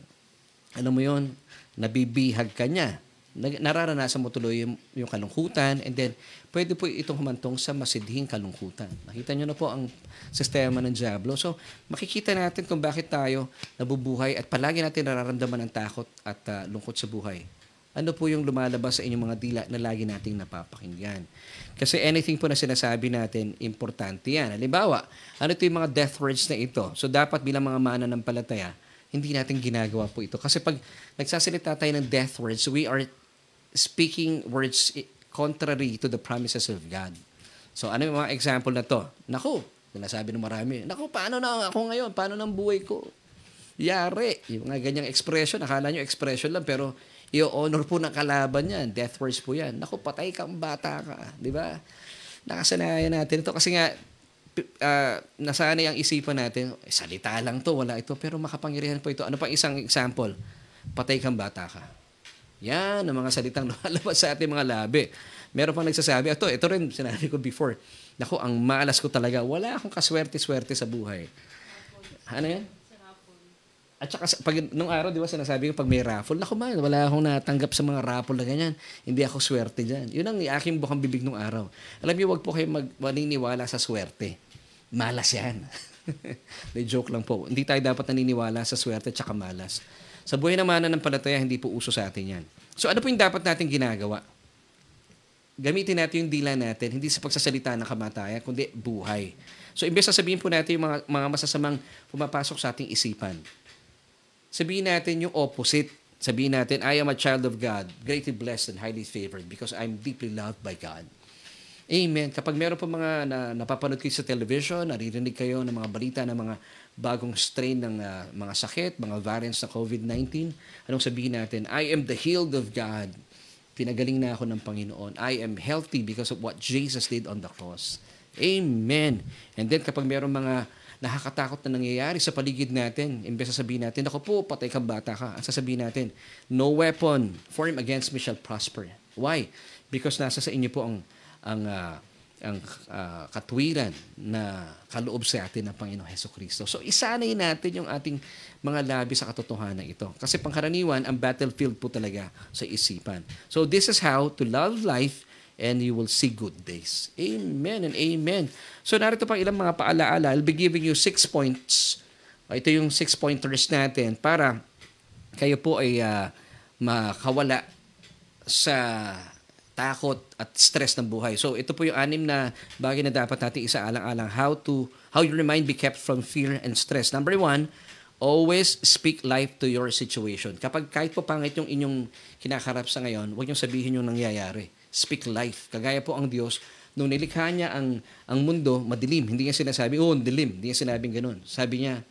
ano mo yon nabibihag ka niya nararanasan mo tuloy yung, yung kalungkutan and then pwede po itong humantong sa masidhing kalungkutan. Nakita nyo na po ang sistema ng Diablo. So, makikita natin kung bakit tayo nabubuhay at palagi natin nararamdaman ng takot at uh, lungkot sa buhay. Ano po yung lumalabas sa inyong mga dila na lagi nating napapakinggan? Kasi anything po na sinasabi natin, importante yan. Halimbawa, ano ito yung mga death words na ito? So, dapat bilang mga mana ng palataya, hindi natin ginagawa po ito. Kasi pag nagsasalita tayo ng death words, we are speaking words contrary to the promises of God. So ano yung mga example na to? Naku, sinasabi ng marami, naku, paano na ako ngayon? Paano ng buhay ko? Yari. Yung mga ganyang expression, akala nyo expression lang, pero i-honor po ng kalaban yan. Death words po yan. Naku, patay kang bata ka. Di ba? Nakasanayan natin ito. Kasi nga, uh, nasanay ang isipan natin, eh, salita lang to, wala ito, pero makapangyarihan po ito. Ano pa isang example? Patay kang bata ka. Yan ang mga salitang lumalabas sa ating mga labi. Meron pang nagsasabi, ito, ito rin sinabi ko before, Nako, ang malas ko talaga, wala akong kaswerte-swerte sa buhay. Ano yan? At saka, pag, nung araw, di ba, sinasabi ko, pag may raffle, naku man, wala akong natanggap sa mga raffle na ganyan. Hindi ako swerte dyan. Yun ang aking bukang bibig nung araw. Alam niyo, wag po kayo maniniwala sa swerte. Malas yan. May joke lang po. Hindi tayo dapat naniniwala sa swerte at malas. Sa buhay naman ng palataya, hindi po uso sa atin yan. So ano po yung dapat natin ginagawa? Gamitin natin yung dila natin, hindi sa pagsasalita ng kamatayan, kundi buhay. So imbes na sabihin po natin yung mga, mga masasamang pumapasok sa ating isipan, sabihin natin yung opposite. Sabihin natin, I am a child of God, greatly blessed and highly favored because I'm deeply loved by God. Amen. Kapag meron po mga na, napapanood kayo sa television, naririnig kayo ng mga balita ng mga bagong strain ng uh, mga sakit, mga variants ng COVID-19, anong sabihin natin? I am the healed of God. Pinagaling na ako ng Panginoon. I am healthy because of what Jesus did on the cross. Amen. And then kapag meron mga nakakatakot na nangyayari sa paligid natin, imbes na sabihin natin, ako po, patay kang bata ka. Ang sasabihin natin, no weapon formed against me shall prosper. Why? Because nasa sa inyo po ang ang uh, ang uh, katwiran na kaloob sa atin ng Panginoong Heso Kristo. So isanay natin yung ating mga labi sa katotohanan ito. Kasi pangkaraniwan, ang battlefield po talaga sa isipan. So this is how to love life and you will see good days. Amen and amen. So narito pa ilang mga paalaala. I'll be giving you six points. Ito yung six pointers natin para kayo po ay uh, makawala sa takot at stress ng buhay. So ito po yung anim na bagay na dapat natin isaalang-alang how to how your mind be kept from fear and stress. Number one, always speak life to your situation. Kapag kahit po pangit yung inyong kinakarap sa ngayon, huwag niyong sabihin yung nangyayari. Speak life. Kagaya po ang Diyos, nung nilikha niya ang, ang mundo, madilim. Hindi niya sinasabi, oh, dilim. Hindi niya sinabing ganun. Sabi niya,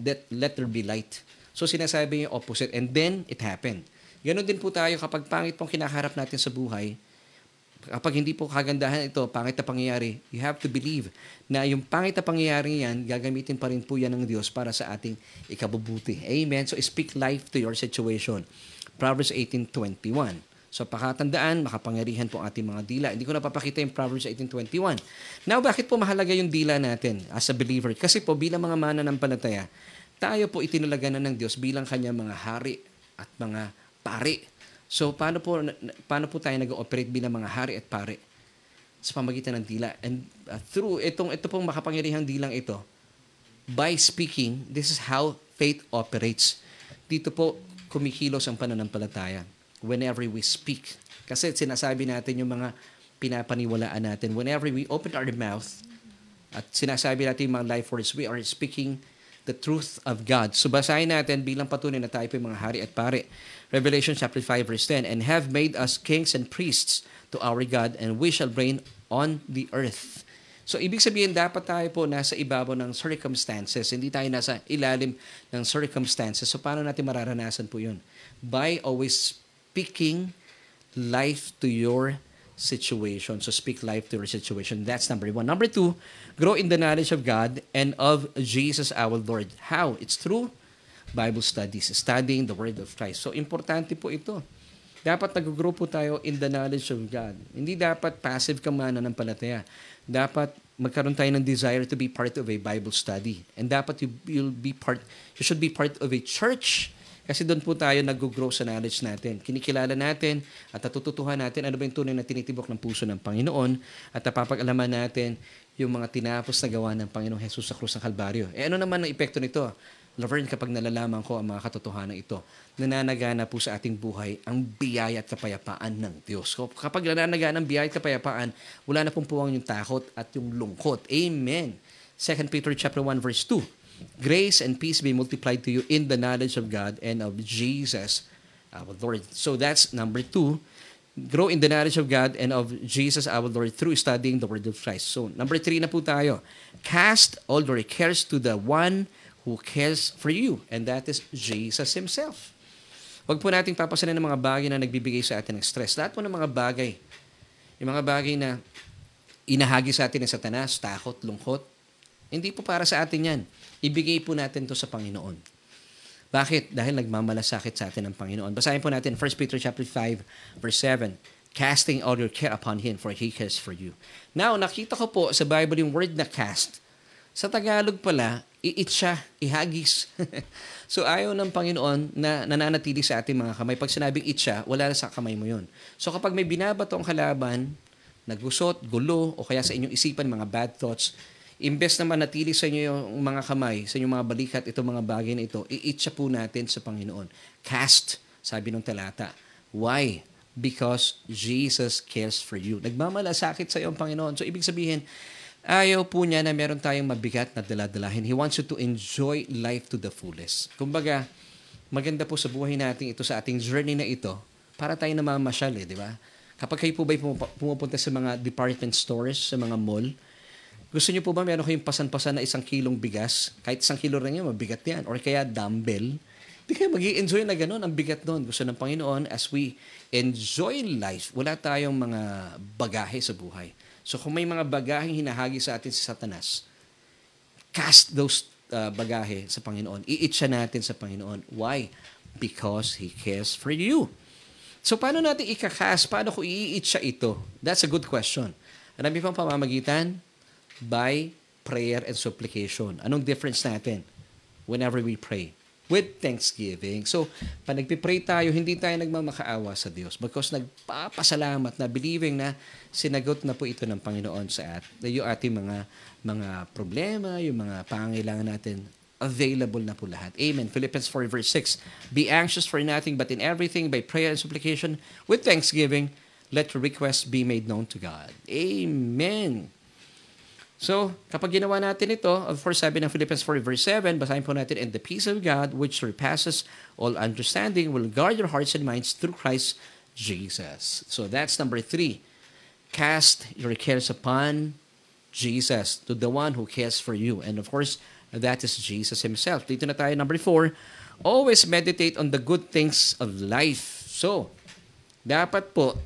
that let there be light. So sinasabi niya opposite. And then, it happened. Ganon din po tayo kapag pangit pong kinaharap natin sa buhay, kapag hindi po kagandahan ito, pangit na pangyayari, you have to believe na yung pangit na pangyayari yan, gagamitin pa rin po yan ng Diyos para sa ating ikabubuti. Amen? So speak life to your situation. Proverbs 18.21 So pakatandaan, makapangyarihan po ating mga dila. Hindi ko napapakita yung Proverbs 18.21. Now, bakit po mahalaga yung dila natin as a believer? Kasi po bilang mga mananampalataya, tayo po itinulaga na ng Diyos bilang kanya mga hari at mga pari. So, paano po, paano po tayo nag-operate bilang mga hari at pari? Sa pamagitan ng dila. And uh, through itong, ito pong makapangyarihang dilang ito, by speaking, this is how faith operates. Dito po, kumikilos ang pananampalataya whenever we speak. Kasi sinasabi natin yung mga pinapaniwalaan natin. Whenever we open our mouth at sinasabi natin yung mga life words, we are speaking the truth of God. So basahin natin bilang patunay na tayo po mga hari at pare. Revelation chapter 5 verse 10, And have made us kings and priests to our God, and we shall reign on the earth. So, ibig sabihin, dapat tayo po nasa ibabaw ng circumstances. Hindi tayo nasa ilalim ng circumstances. So, paano natin mararanasan po yun? By always speaking life to your situation. So, speak life to your situation. That's number one. Number two, grow in the knowledge of God and of Jesus our Lord. How? It's through Bible studies, studying the Word of Christ. So, importante po ito. Dapat nag-grow po tayo in the knowledge of God. Hindi dapat passive ka mana ng palataya. Dapat magkaroon tayo ng desire to be part of a Bible study. And dapat you, you'll be part, you should be part of a church kasi doon po tayo nag-grow sa knowledge natin. Kinikilala natin at natututuhan natin ano ba yung tunay na tinitibok ng puso ng Panginoon at napapag-alaman natin yung mga tinapos na gawa ng Panginoong Jesus sa krus ng Kalbaryo. Eh ano naman ang epekto nito? Laverne, kapag nalalaman ko ang mga katotohanan ito, nananagana po sa ating buhay ang biyaya at kapayapaan ng Diyos. Kapag nananagana ang biyaya at kapayapaan, wala na pong puwang yung takot at yung lungkot. Amen. 2 Peter chapter 1 verse 2. Grace and peace be multiplied to you in the knowledge of God and of Jesus our Lord. So that's number two. Grow in the knowledge of God and of Jesus our Lord through studying the Word of Christ. So number three na po tayo. Cast all your cares to the one who cares for you. And that is Jesus Himself. Huwag po nating papasanin ng mga bagay na nagbibigay sa atin ng stress. Lahat po ng mga bagay, yung mga bagay na inahagi sa atin ng satanas, takot, lungkot, hindi po para sa atin yan. Ibigay po natin to sa Panginoon. Bakit? Dahil nagmamalasakit sa atin ng Panginoon. Basahin po natin 1 Peter chapter 5 verse 7 casting all your care upon Him, for He cares for you. Now, nakita ko po sa Bible yung word na cast. Sa Tagalog pala, iit siya, ihagis. so ayaw ng Panginoon na nananatili sa ating mga kamay. Pag sinabing it wala na sa kamay mo yon. So kapag may binabato ang kalaban, nagusot, gulo, o kaya sa inyong isipan mga bad thoughts, imbes na manatili sa inyo yung mga kamay, sa inyong mga balikat, itong mga bagay na ito, iit siya po natin sa Panginoon. Cast, sabi ng talata. Why? Because Jesus cares for you. Nagmamalasakit sa iyo ang Panginoon. So ibig sabihin, Ayaw po niya na meron tayong mabigat na daladalahin. He wants you to enjoy life to the fullest. Kumbaga, maganda po sa buhay natin ito sa ating journey na ito para tayo namamasyal eh, di ba? Kapag kayo po ba pumupunta sa mga department stores, sa mga mall, gusto niyo po ba meron kayong pasan-pasan na isang kilong bigas? Kahit isang kilo rin yan, mabigat yan. Or kaya dumbbell. Hindi kayo mag enjoy na ganun. Ang bigat doon. Gusto ng Panginoon, as we enjoy life, wala tayong mga bagahe sa buhay. So kung may mga bagaheng hinahagi sa atin si Satanas, cast those uh, bagahe sa Panginoon. Iitsa natin sa Panginoon. Why? Because He cares for you. So, paano natin ikakas? Paano ko iitsa ito? That's a good question. Niyo pang pamamagitan? By prayer and supplication. Anong difference natin whenever we pray? With thanksgiving. So, pag nagpipray tayo, hindi tayo nagmamakaawa sa Diyos because nagpapasalamat na believing na sinagot na po ito ng Panginoon sa at yung ating mga mga problema, yung mga pangailangan natin available na po lahat. Amen. Philippians 4 verse 6. Be anxious for nothing but in everything by prayer and supplication with thanksgiving let your requests be made known to God. Amen. So, kapag ginawa natin ito, of course, sabi ng Philippians 4 verse 7, basahin po natin, And the peace of God, which surpasses all understanding, will guard your hearts and minds through Christ Jesus. So, that's number three. Cast your cares upon Jesus, to the one who cares for you. And of course, that is Jesus Himself. Dito na tayo, number four. Always meditate on the good things of life. So, dapat po,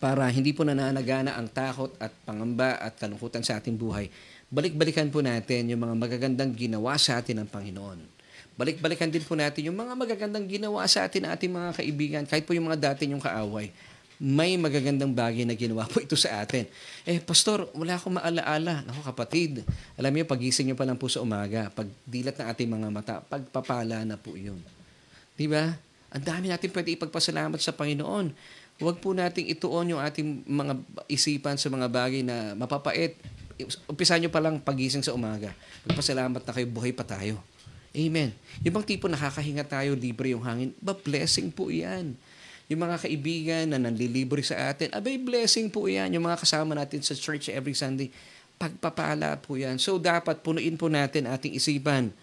para hindi po nananagana ang takot at pangamba at kalungkutan sa ating buhay, balik-balikan po natin yung mga magagandang ginawa sa atin ng Panginoon. Balik-balikan din po natin yung mga magagandang ginawa sa atin ng ating mga kaibigan, kahit po yung mga dati yung kaaway. May magagandang bagay na ginawa po ito sa atin. Eh, Pastor, wala akong maalaala. Ako kapatid, alam niyo, pagising niyo pa lang po sa umaga, pag dilat ng ating mga mata, pagpapala na po yun. Di ba? Ang dami natin pwede ipagpasalamat sa Panginoon Huwag po nating ituon yung ating mga isipan sa mga bagay na mapapait. Umpisa nyo pa lang pagising sa umaga. Magpasalamat na kayo, buhay pa tayo. Amen. Yung bang tipo nakakahinga tayo, libre yung hangin, ba blessing po yan. Yung mga kaibigan na nanlilibre sa atin, abay blessing po yan. Yung mga kasama natin sa church every Sunday, pagpapala po yan. So dapat punuin po natin ating isipan.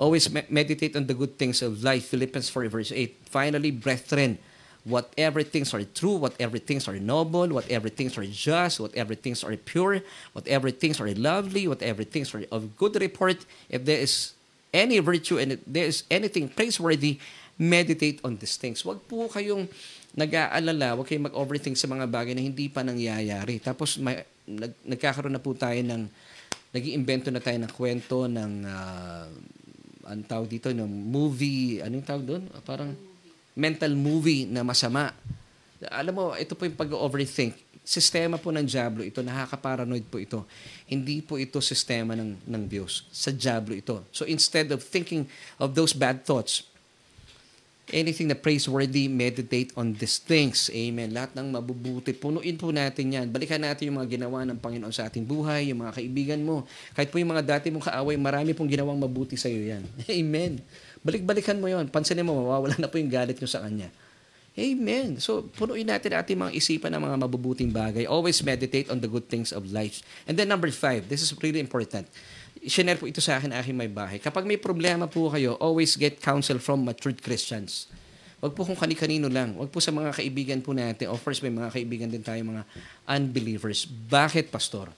Always meditate on the good things of life. Philippians 4 verse 8. Finally, brethren, whatever things are true, whatever things are noble, whatever things are just, whatever things are pure, whatever things are lovely, whatever things are of good report, if there is any virtue and if there is anything praiseworthy, meditate on these things. Huwag po kayong nag-aalala, huwag kayong mag-overthink sa mga bagay na hindi pa nangyayari. Tapos may, nag, nagkakaroon na po tayo ng, nag-iimbento na tayo ng kwento ng, uh, ang tawag dito, ng movie, anong tawag doon? Parang, mental movie na masama. Alam mo, ito po yung pag-overthink. Sistema po ng Diablo ito, nakaka-paranoid po ito. Hindi po ito sistema ng, ng Diyos. Sa Diablo ito. So instead of thinking of those bad thoughts, anything na praiseworthy, meditate on these things. Amen. Lahat ng mabubuti, punuin po natin yan. Balikan natin yung mga ginawa ng Panginoon sa ating buhay, yung mga kaibigan mo. Kahit po yung mga dati mong kaaway, marami pong ginawang mabuti sa iyo yan. Amen. Balik-balikan mo yon. Pansinin mo, mawawala na po yung galit nyo sa Kanya. Amen. So, punuin natin ating mga isipan ng mga mabubuting bagay. Always meditate on the good things of life. And then number five, this is really important. Shinare po ito sa akin, aking may bahay. Kapag may problema po kayo, always get counsel from matured Christians. Huwag po kung kani-kanino lang. Huwag po sa mga kaibigan po natin. Of course, may mga kaibigan din tayo, mga unbelievers. Bakit, Pastor?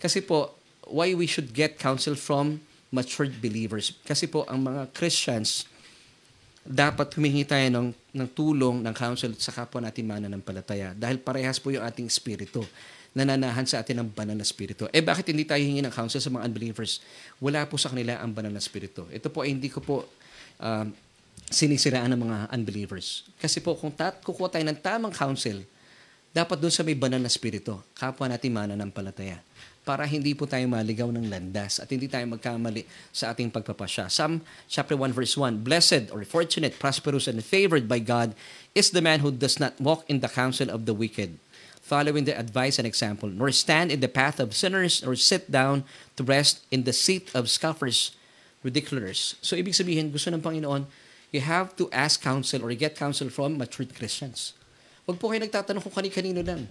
Kasi po, why we should get counsel from matured believers. Kasi po, ang mga Christians, dapat humingi tayo ng, ng tulong, ng counsel sa kapwa natin mananampalataya. Dahil parehas po yung ating spirito nananahan sa atin ng banal na spirito. Eh bakit hindi tayo hingi ng counsel sa mga unbelievers? Wala po sa kanila ang banal na spirito. Ito po ay hindi ko po um, sinisiraan ng mga unbelievers. Kasi po kung tat kukuha tayo ng tamang counsel, dapat doon sa may banal na spirito, kapwa natin mananampalataya para hindi po tayo maligaw ng landas at hindi tayo magkamali sa ating pagpapasya. Psalm chapter 1 verse 1, Blessed or fortunate, prosperous, and favored by God is the man who does not walk in the counsel of the wicked, following the advice and example, nor stand in the path of sinners, nor sit down to rest in the seat of scoffers, ridiculers. So ibig sabihin, gusto ng Panginoon, you have to ask counsel or get counsel from matured Christians. Huwag po kayo nagtatanong kung kani-kanino lang.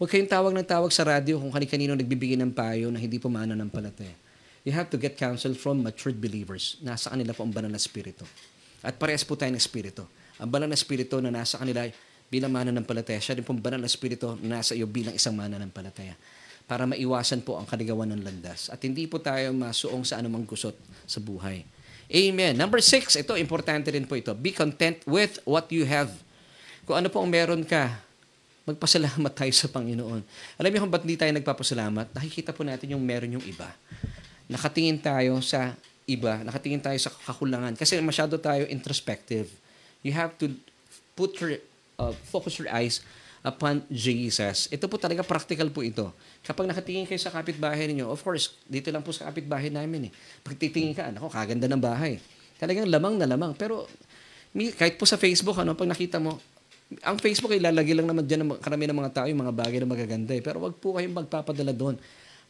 Huwag kayong tawag ng tawag sa radyo kung kani-kanino nagbibigay ng payo na hindi pumana ng palataya. You have to get counsel from matured believers. Nasa kanila po ang banal na spirito. At parehas po tayo ng Espiritu. Ang banal na Espiritu na nasa kanila bilang mana ng palataya, siya din pong banal na Espiritu na nasa iyo bilang isang mana ng palataya para maiwasan po ang kaligawan ng landas at hindi po tayo masuong sa anumang gusot sa buhay. Amen. Number six, ito, importante rin po ito. Be content with what you have. Kung ano po ang meron ka, magpasalamat tayo sa Panginoon. Alam niyo kung ba't hindi tayo nagpapasalamat? Nakikita po natin yung meron yung iba. Nakatingin tayo sa iba, nakatingin tayo sa kakulangan. Kasi masyado tayo introspective. You have to put your, uh, focus your eyes upon Jesus. Ito po talaga practical po ito. Kapag nakatingin kayo sa kapitbahay ninyo, of course, dito lang po sa kapitbahay namin eh. Pag titingin ka, ako, kaganda ng bahay. Talagang lamang na lamang. Pero kahit po sa Facebook, ano, pag nakita mo, ang Facebook ay lalagay lang naman dyan ng karami ng mga tao yung mga bagay na magaganda eh. Pero wag po kayong magpapadala doon.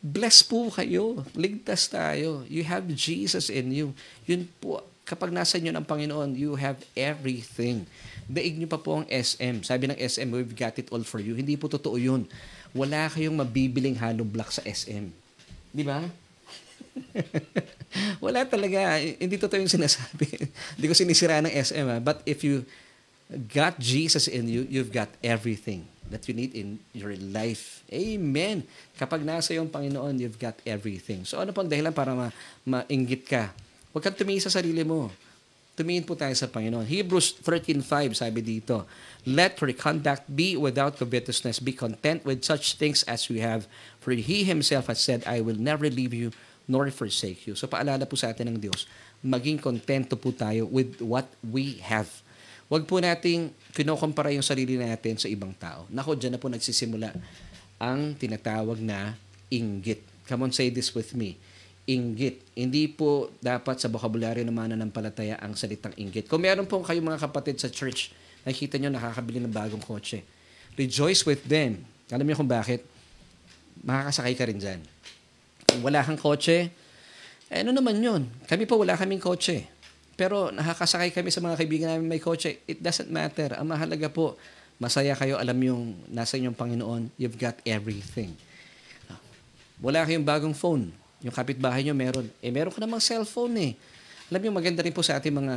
Bless po kayo. Ligtas tayo. You have Jesus in you. Yun po, kapag nasa inyo ng Panginoon, you have everything. Daig nyo pa po ang SM. Sabi ng SM, we've got it all for you. Hindi po totoo yun. Wala kayong mabibiling hollow block sa SM. Di ba? Wala talaga. Hindi totoo yung sinasabi. Hindi ko sinisira ng SM. Ha? But if you got Jesus in you, you've got everything that you need in your life. Amen. Kapag nasa yung Panginoon, you've got everything. So ano pang dahilan para ma mainggit ka? Huwag kang tumingin sa sarili mo. Tumingin po tayo sa Panginoon. Hebrews 13.5 sabi dito, Let your conduct be without covetousness. Be content with such things as we have. For He Himself has said, I will never leave you nor forsake you. So paalala po sa atin ng Diyos, maging kontento po tayo with what we have. Huwag po nating kinokompara yung sarili natin sa ibang tao. Nako, dyan na po nagsisimula ang tinatawag na inggit. Come on, say this with me. Inggit. Hindi po dapat sa bokabularyo ng mananampalataya ang salitang inggit. Kung meron po kayong mga kapatid sa church, nakikita nyo nakakabili ng bagong kotse. Rejoice with them. Alam niyo kung bakit? Makakasakay ka rin dyan. Kung wala kang kotse, eh, ano naman yun? Kami po wala kaming kotse. Pero nakakasakay kami sa mga kaibigan namin may kotse. It doesn't matter. Ang mahalaga po, masaya kayo, alam yung nasa inyong Panginoon, you've got everything. Wala kayong bagong phone. Yung kapitbahay nyo meron. Eh, meron ka namang cellphone eh. Alam yung maganda rin po sa ating mga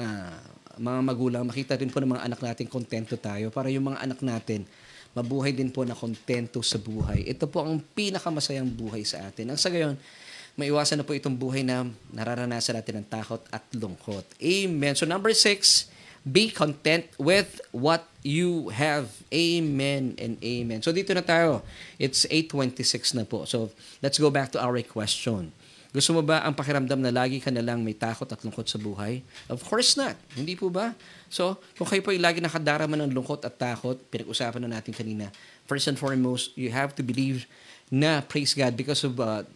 mga magulang, makita rin po ng mga anak natin kontento tayo para yung mga anak natin mabuhay din po na kontento sa buhay. Ito po ang pinakamasayang buhay sa atin. Ang sa gayon, maiwasan na po itong buhay na nararanasan natin ng takot at lungkot. Amen. So number six, be content with what you have. Amen and amen. So dito na tayo. It's 8.26 na po. So let's go back to our question. Gusto mo ba ang pakiramdam na lagi ka na lang may takot at lungkot sa buhay? Of course not. Hindi po ba? So, kung kayo po ay lagi nakadarama ng lungkot at takot, pinag-usapan na natin kanina, first and foremost, you have to believe na, praise God, because of uh,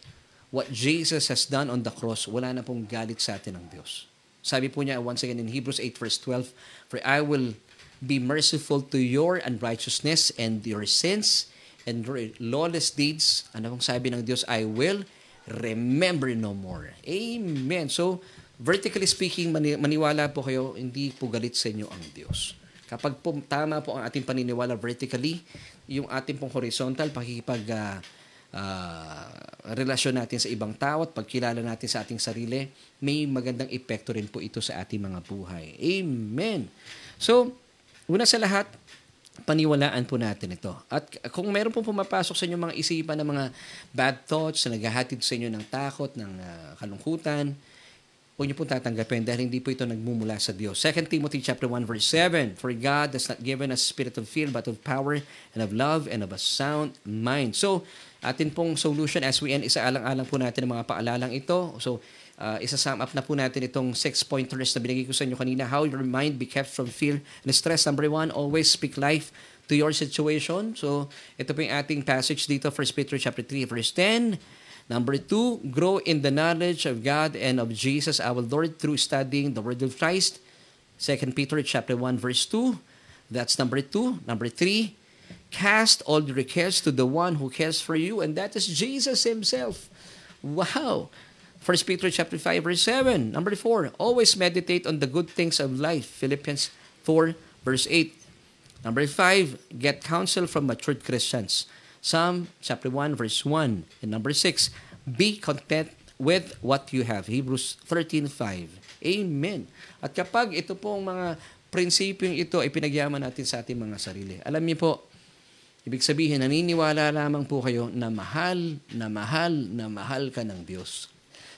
what Jesus has done on the cross, wala na pong galit sa atin ng Diyos. Sabi po niya once again in Hebrews 8 verse 12, For I will be merciful to your unrighteousness and your sins and lawless deeds. Ano pong sabi ng Diyos? I will remember no more. Amen. So, vertically speaking, mani- maniwala po kayo, hindi po galit sa inyo ang Diyos. Kapag po, tama po ang ating paniniwala vertically, yung ating pong horizontal, pakikipag uh, uh, relasyon natin sa ibang tao at pagkilala natin sa ating sarili, may magandang epekto rin po ito sa ating mga buhay. Amen. So, una sa lahat, paniwalaan po natin ito. At kung meron pong pumapasok sa inyo mga isipan ng mga bad thoughts na naghahatid sa inyo ng takot, ng uh, kalungkutan, huwag niyo po tatanggapin dahil hindi po ito nagmumula sa Diyos. 2 Timothy chapter 1 verse 7, For God has not given us spirit of fear but of power and of love and of a sound mind. So, atin pong solution as we end, isaalang-alang po natin ang mga paalalang ito. So, uh, isa-sum up na po natin itong six pointers na binigay ko sa inyo kanina. How your mind be kept from fear and stress. Number one, always speak life to your situation. So, ito po yung ating passage dito, 1 Peter chapter 3, verse 10. Number two, grow in the knowledge of God and of Jesus our Lord through studying the Word of Christ. 2 Peter chapter 1, verse 2. That's number two. Number three, cast all your cares to the one who cares for you, and that is Jesus Himself. Wow! 1 Peter chapter 5 verse 7. Number 4, always meditate on the good things of life. Philippians 4 verse 8. Number 5, get counsel from matured Christians. Psalm chapter 1 verse 1. And number 6, be content with what you have. Hebrews 13.5. Amen. At kapag ito pong mga prinsipyong ito ay pinagyaman natin sa ating mga sarili. Alam niyo po, ibig sabihin, naniniwala lamang po kayo na mahal, na mahal, na mahal ka ng Diyos.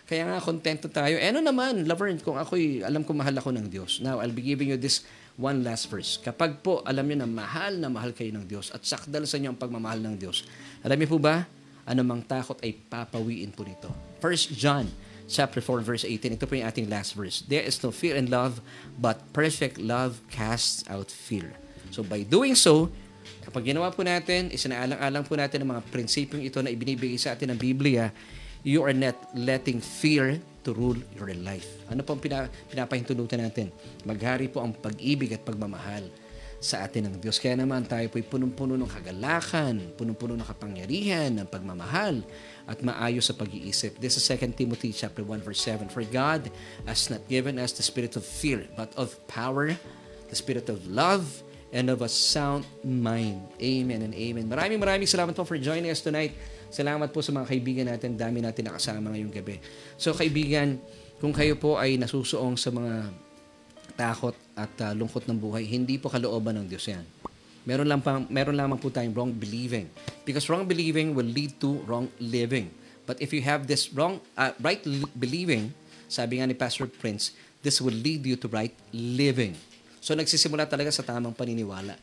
Kaya nga, kontento tayo. Eh, ano naman, Laverne, kung ako'y alam ko mahal ako ng Diyos. Now, I'll be giving you this one last verse. Kapag po, alam niyo na mahal na mahal kayo ng Diyos at sakdal sa inyo ang pagmamahal ng Diyos, alam niyo po ba, anumang takot ay papawiin po nito. 1 John chapter 4 verse 18. Ito po yung ating last verse. There is no fear in love, but perfect love casts out fear. So by doing so, kapag ginawa po natin, isinaalang-alang po natin ang mga prinsipyong ito na ibinibigay sa atin ng Biblia, you are not letting fear to rule your life. Ano po ang pina, pinapahintunutan natin? Maghari po ang pag-ibig at pagmamahal sa atin ng Diyos. Kaya naman tayo po'y punong-puno ng kagalakan, punong-puno ng kapangyarihan, ng pagmamahal, at maayos sa pag-iisip. This is 2 Timothy chapter 1 verse 7. For God has not given us the spirit of fear, but of power, the spirit of love, and of a sound mind. Amen and amen. Maraming maraming salamat po for joining us tonight. Salamat po sa mga kaibigan natin. Dami natin nakasama ngayong gabi. So kaibigan, kung kayo po ay nasusuong sa mga takot at uh, lungkot ng buhay, hindi po kalooban ng Diyos yan. Meron lang pang meron lamang po tayong wrong believing. Because wrong believing will lead to wrong living. But if you have this wrong uh, right believing, sabi nga ni Pastor Prince, this will lead you to right living. So nagsisimula talaga sa tamang paniniwala.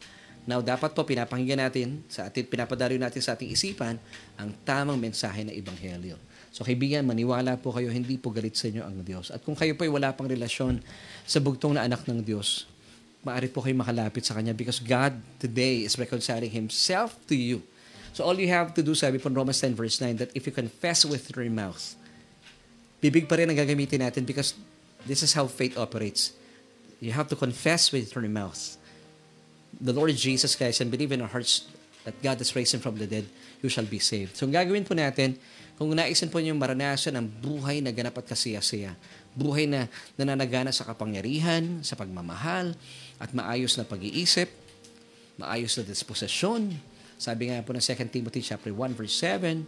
Now, dapat po pinapakinggan natin, sa atin, pinapadaryo natin sa ating isipan ang tamang mensahe ng Ebanghelyo. So kaibigan, maniwala po kayo, hindi po galit sa inyo ang Diyos. At kung kayo po ay wala pang relasyon sa bugtong na anak ng Diyos, maaari po kayo makalapit sa Kanya because God today is reconciling Himself to you. So all you have to do, sabi po Romans 10 verse 9, that if you confess with your mouth, bibig pa rin ang gagamitin natin because this is how faith operates. You have to confess with your mouth the Lord Jesus Christ and believe in our hearts that God has raised Him from the dead, you shall be saved. So ang gagawin po natin, kung naisin po niyo maranasan ang buhay na ganap at kasiyasiya, buhay na nananagana sa kapangyarihan, sa pagmamahal, at maayos na pag-iisip, maayos na disposisyon. Sabi nga po ng 2 Timothy chapter 1 verse 7,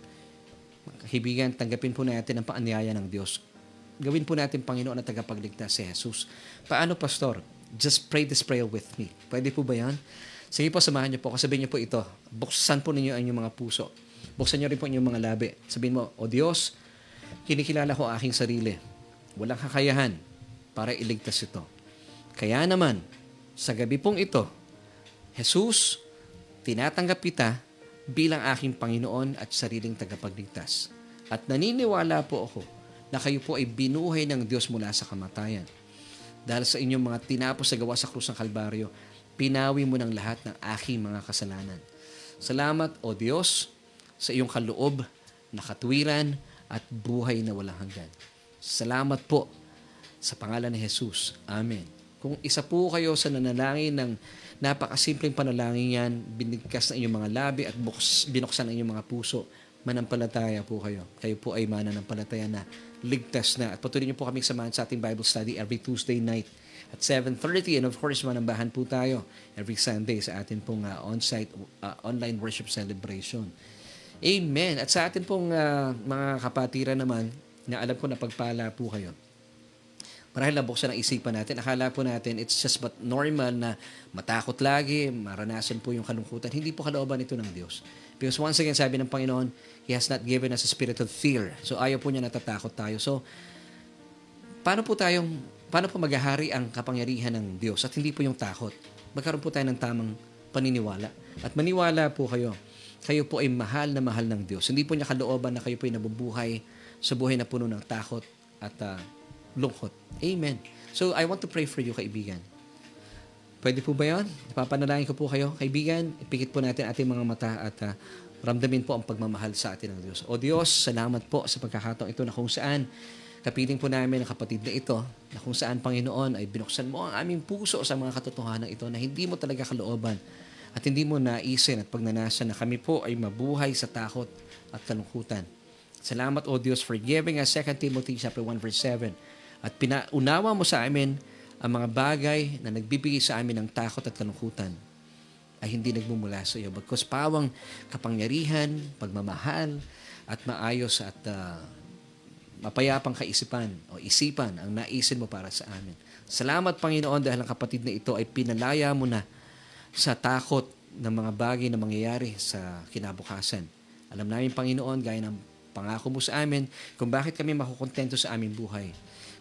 Hibigan, tanggapin po natin ang paanyaya ng Diyos. Gawin po natin Panginoon na tagapagligtas si Jesus. Paano, Pastor? Just pray this prayer with me. Pwede po ba yan? Sige po, samahan niyo po. Kasabihin niyo po ito. Buksan po ninyo ang inyong mga puso. Buksan niyo rin po inyong mga labi. Sabihin mo, O Diyos, kinikilala ko aking sarili. Walang kakayahan para iligtas ito. Kaya naman, sa gabi pong ito, Jesus, tinatanggap kita bilang aking Panginoon at sariling tagapagligtas. At naniniwala po ako na kayo po ay binuhay ng Diyos mula sa kamatayan. Dahil sa inyong mga tinapos sa gawa sa krus ng Kalbaryo, pinawi mo ng lahat ng aking mga kasalanan. Salamat, O Diyos, sa iyong kaloob na katwiran at buhay na walang hanggan. Salamat po sa pangalan ni Jesus. Amen. Kung isa po kayo sa nanalangin ng napakasimpleng panalangin yan, binigkas na inyong mga labi at buks, binuksan ang inyong mga puso, manampalataya po kayo. Kayo po ay mananampalataya na ligtas na. At patuloy niyo po kaming samahan sa ating Bible study every Tuesday night at 7.30 and of course manambahan po tayo every Sunday sa atin pong uh, on-site uh, online worship celebration. Amen. At sa atin pong uh, mga kapatiran naman na alam ko na pagpala po kayo marahil nabuksan ang isipan natin. Akala po natin it's just but normal na matakot lagi, maranasan po yung kalungkutan. Hindi po kalooban ito ng Diyos. Because once again, sabi ng Panginoon, He has not given us a spirit of fear. So ayaw po niya natatakot tayo. So, paano po tayong, paano po maghahari ang kapangyarihan ng Diyos at hindi po yung takot? Magkaroon po tayo ng tamang paniniwala. At maniwala po kayo, kayo po ay mahal na mahal ng Diyos. Hindi po niya kalooban na kayo po ay nabubuhay sa buhay na puno ng takot at uh, lungkot. Amen. So, I want to pray for you, kaibigan. Pwede po ba yun? Ipapanalangin ko po kayo. Kaibigan, ipikit po natin ating mga mata at uh, ramdamin po ang pagmamahal sa atin ng Diyos. O Diyos, salamat po sa pagkakataong ito na kung saan kapiling po namin ang kapatid na ito na kung saan, Panginoon, ay binuksan mo ang aming puso sa mga katotohanan ito na hindi mo talaga kalooban at hindi mo naisin at pagnanasan na kami po ay mabuhay sa takot at kalungkutan. Salamat, O Diyos, for giving us 2 Timothy chapter 1 verse 7 at pinaunawa mo sa amin ang mga bagay na nagbibigay sa amin ng takot at kalungkutan ay hindi nagmumula sa iyo. Bagkos pawang kapangyarihan, pagmamahal, at maayos at uh, mapayapang kaisipan o isipan ang naisin mo para sa amin. Salamat, Panginoon, dahil ang kapatid na ito ay pinalaya mo na sa takot ng mga bagay na mangyayari sa kinabukasan. Alam namin, Panginoon, gaya ng pangako mo sa amin, kung bakit kami makukontento sa aming buhay.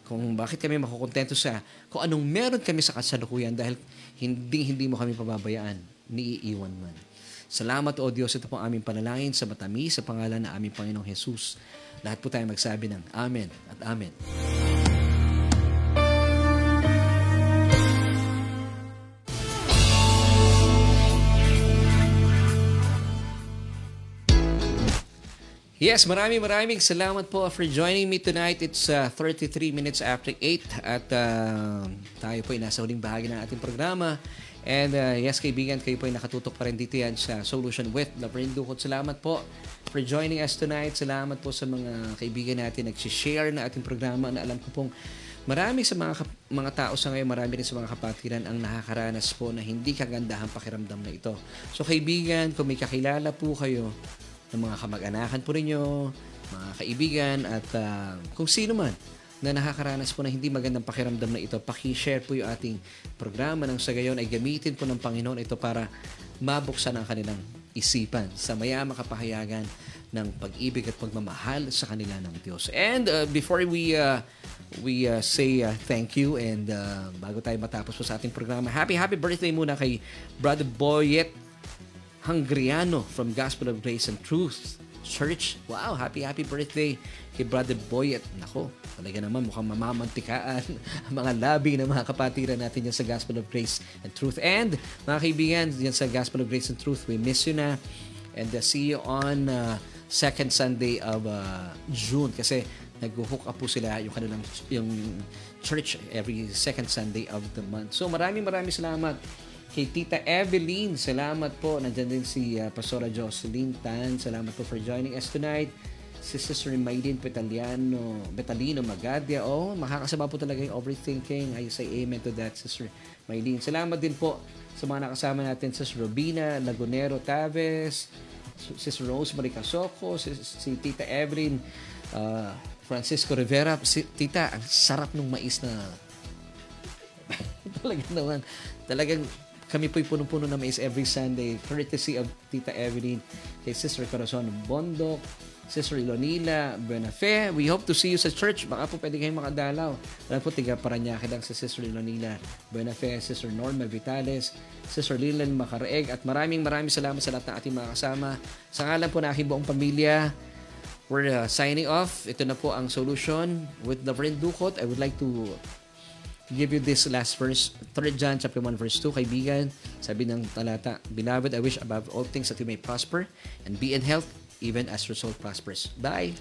Kung bakit kami makukontento sa kung anong meron kami sa kasalukuyan dahil hindi hindi mo kami pababayaan, niiiwan man. Salamat o Diyos, ito po ang aming panalangin sa matamis sa pangalan ng aming Panginoong Jesus. Lahat po tayo magsabi ng Amen at Amen. Yes, maraming maraming salamat po for joining me tonight. It's uh, 33 minutes after 8 at uh, tayo po ay nasa huling bahagi ng ating programa. And uh, yes, kaibigan, kayo po ay nakatutok pa rin dito yan sa Solution with Laverne Dukot. Salamat po for joining us tonight. Salamat po sa mga kaibigan natin nag-share na ating programa na alam ko pong marami sa mga mga tao sa ngayon, marami rin sa mga kapatiran ang nakakaranas po na hindi kagandahan pakiramdam na ito. So kaibigan, kung may kakilala po kayo ng mga kamag-anakan po ninyo, mga kaibigan at uh, kung sino man na nakakaranas po na hindi magandang pakiramdam na ito, pakishare po yung ating programa nang sa gayon ay gamitin po ng Panginoon ito para mabuksan ang kanilang isipan sa mayama kapahayagan ng pag-ibig at pagmamahal sa kanila ng Diyos. And uh, before we uh, we uh, say uh, thank you and uh, bago tayo matapos po sa ating programa, happy happy birthday muna kay Brother Boyet Hungriano from Gospel of Grace and Truth Church. Wow, happy happy birthday kay Brother Boyet. Nako, talaga naman mukhang mamamantikaan ang mga labi ng mga kapatiran natin yan sa Gospel of Grace and Truth. And mga kaibigan, yan sa Gospel of Grace and Truth, we miss you na. And uh, see you on uh, second Sunday of uh, June kasi nag-hook up po sila yung kanilang yung church every second Sunday of the month. So maraming maraming salamat Kay Tita Evelyn, salamat po. Nandiyan din si uh, Pastora Jocelyn Tan. Salamat po for joining us tonight. Si Sister Maylin Petaliano, Betalino Magadia. Oh, makakasama po talaga yung overthinking. I say amen to that, Sister Maylin. Salamat din po sa mga nakasama natin, Sister Robina Lagunero Taves, Sister Rosemary Casocco, si, si Tita Evelyn, uh, Francisco Rivera. Si, tita, ang sarap ng mais na talaga naman. Talagang kami po'y punong-puno na mais every Sunday, courtesy of Tita Evelyn, kay Sister Corazon Bondok, Sister Ilonila Benafe. We hope to see you sa church. Baka po pwede kayong makadalaw. Alam po, tiga Paranaque lang sa Sister Ilonila Benafe, Sister Norma Vitales, Sister Lilan Macaraeg, at maraming maraming salamat sa lahat ng ating mga kasama. Sa ngalan po na aking buong pamilya, we're uh, signing off. Ito na po ang solution with the friend Dukot. I would like to give you this last verse, 3 John chapter 1 verse 2, kaibigan, sabi ng talata, Beloved, I wish above all things that you may prosper and be in health even as your soul prospers. Bye!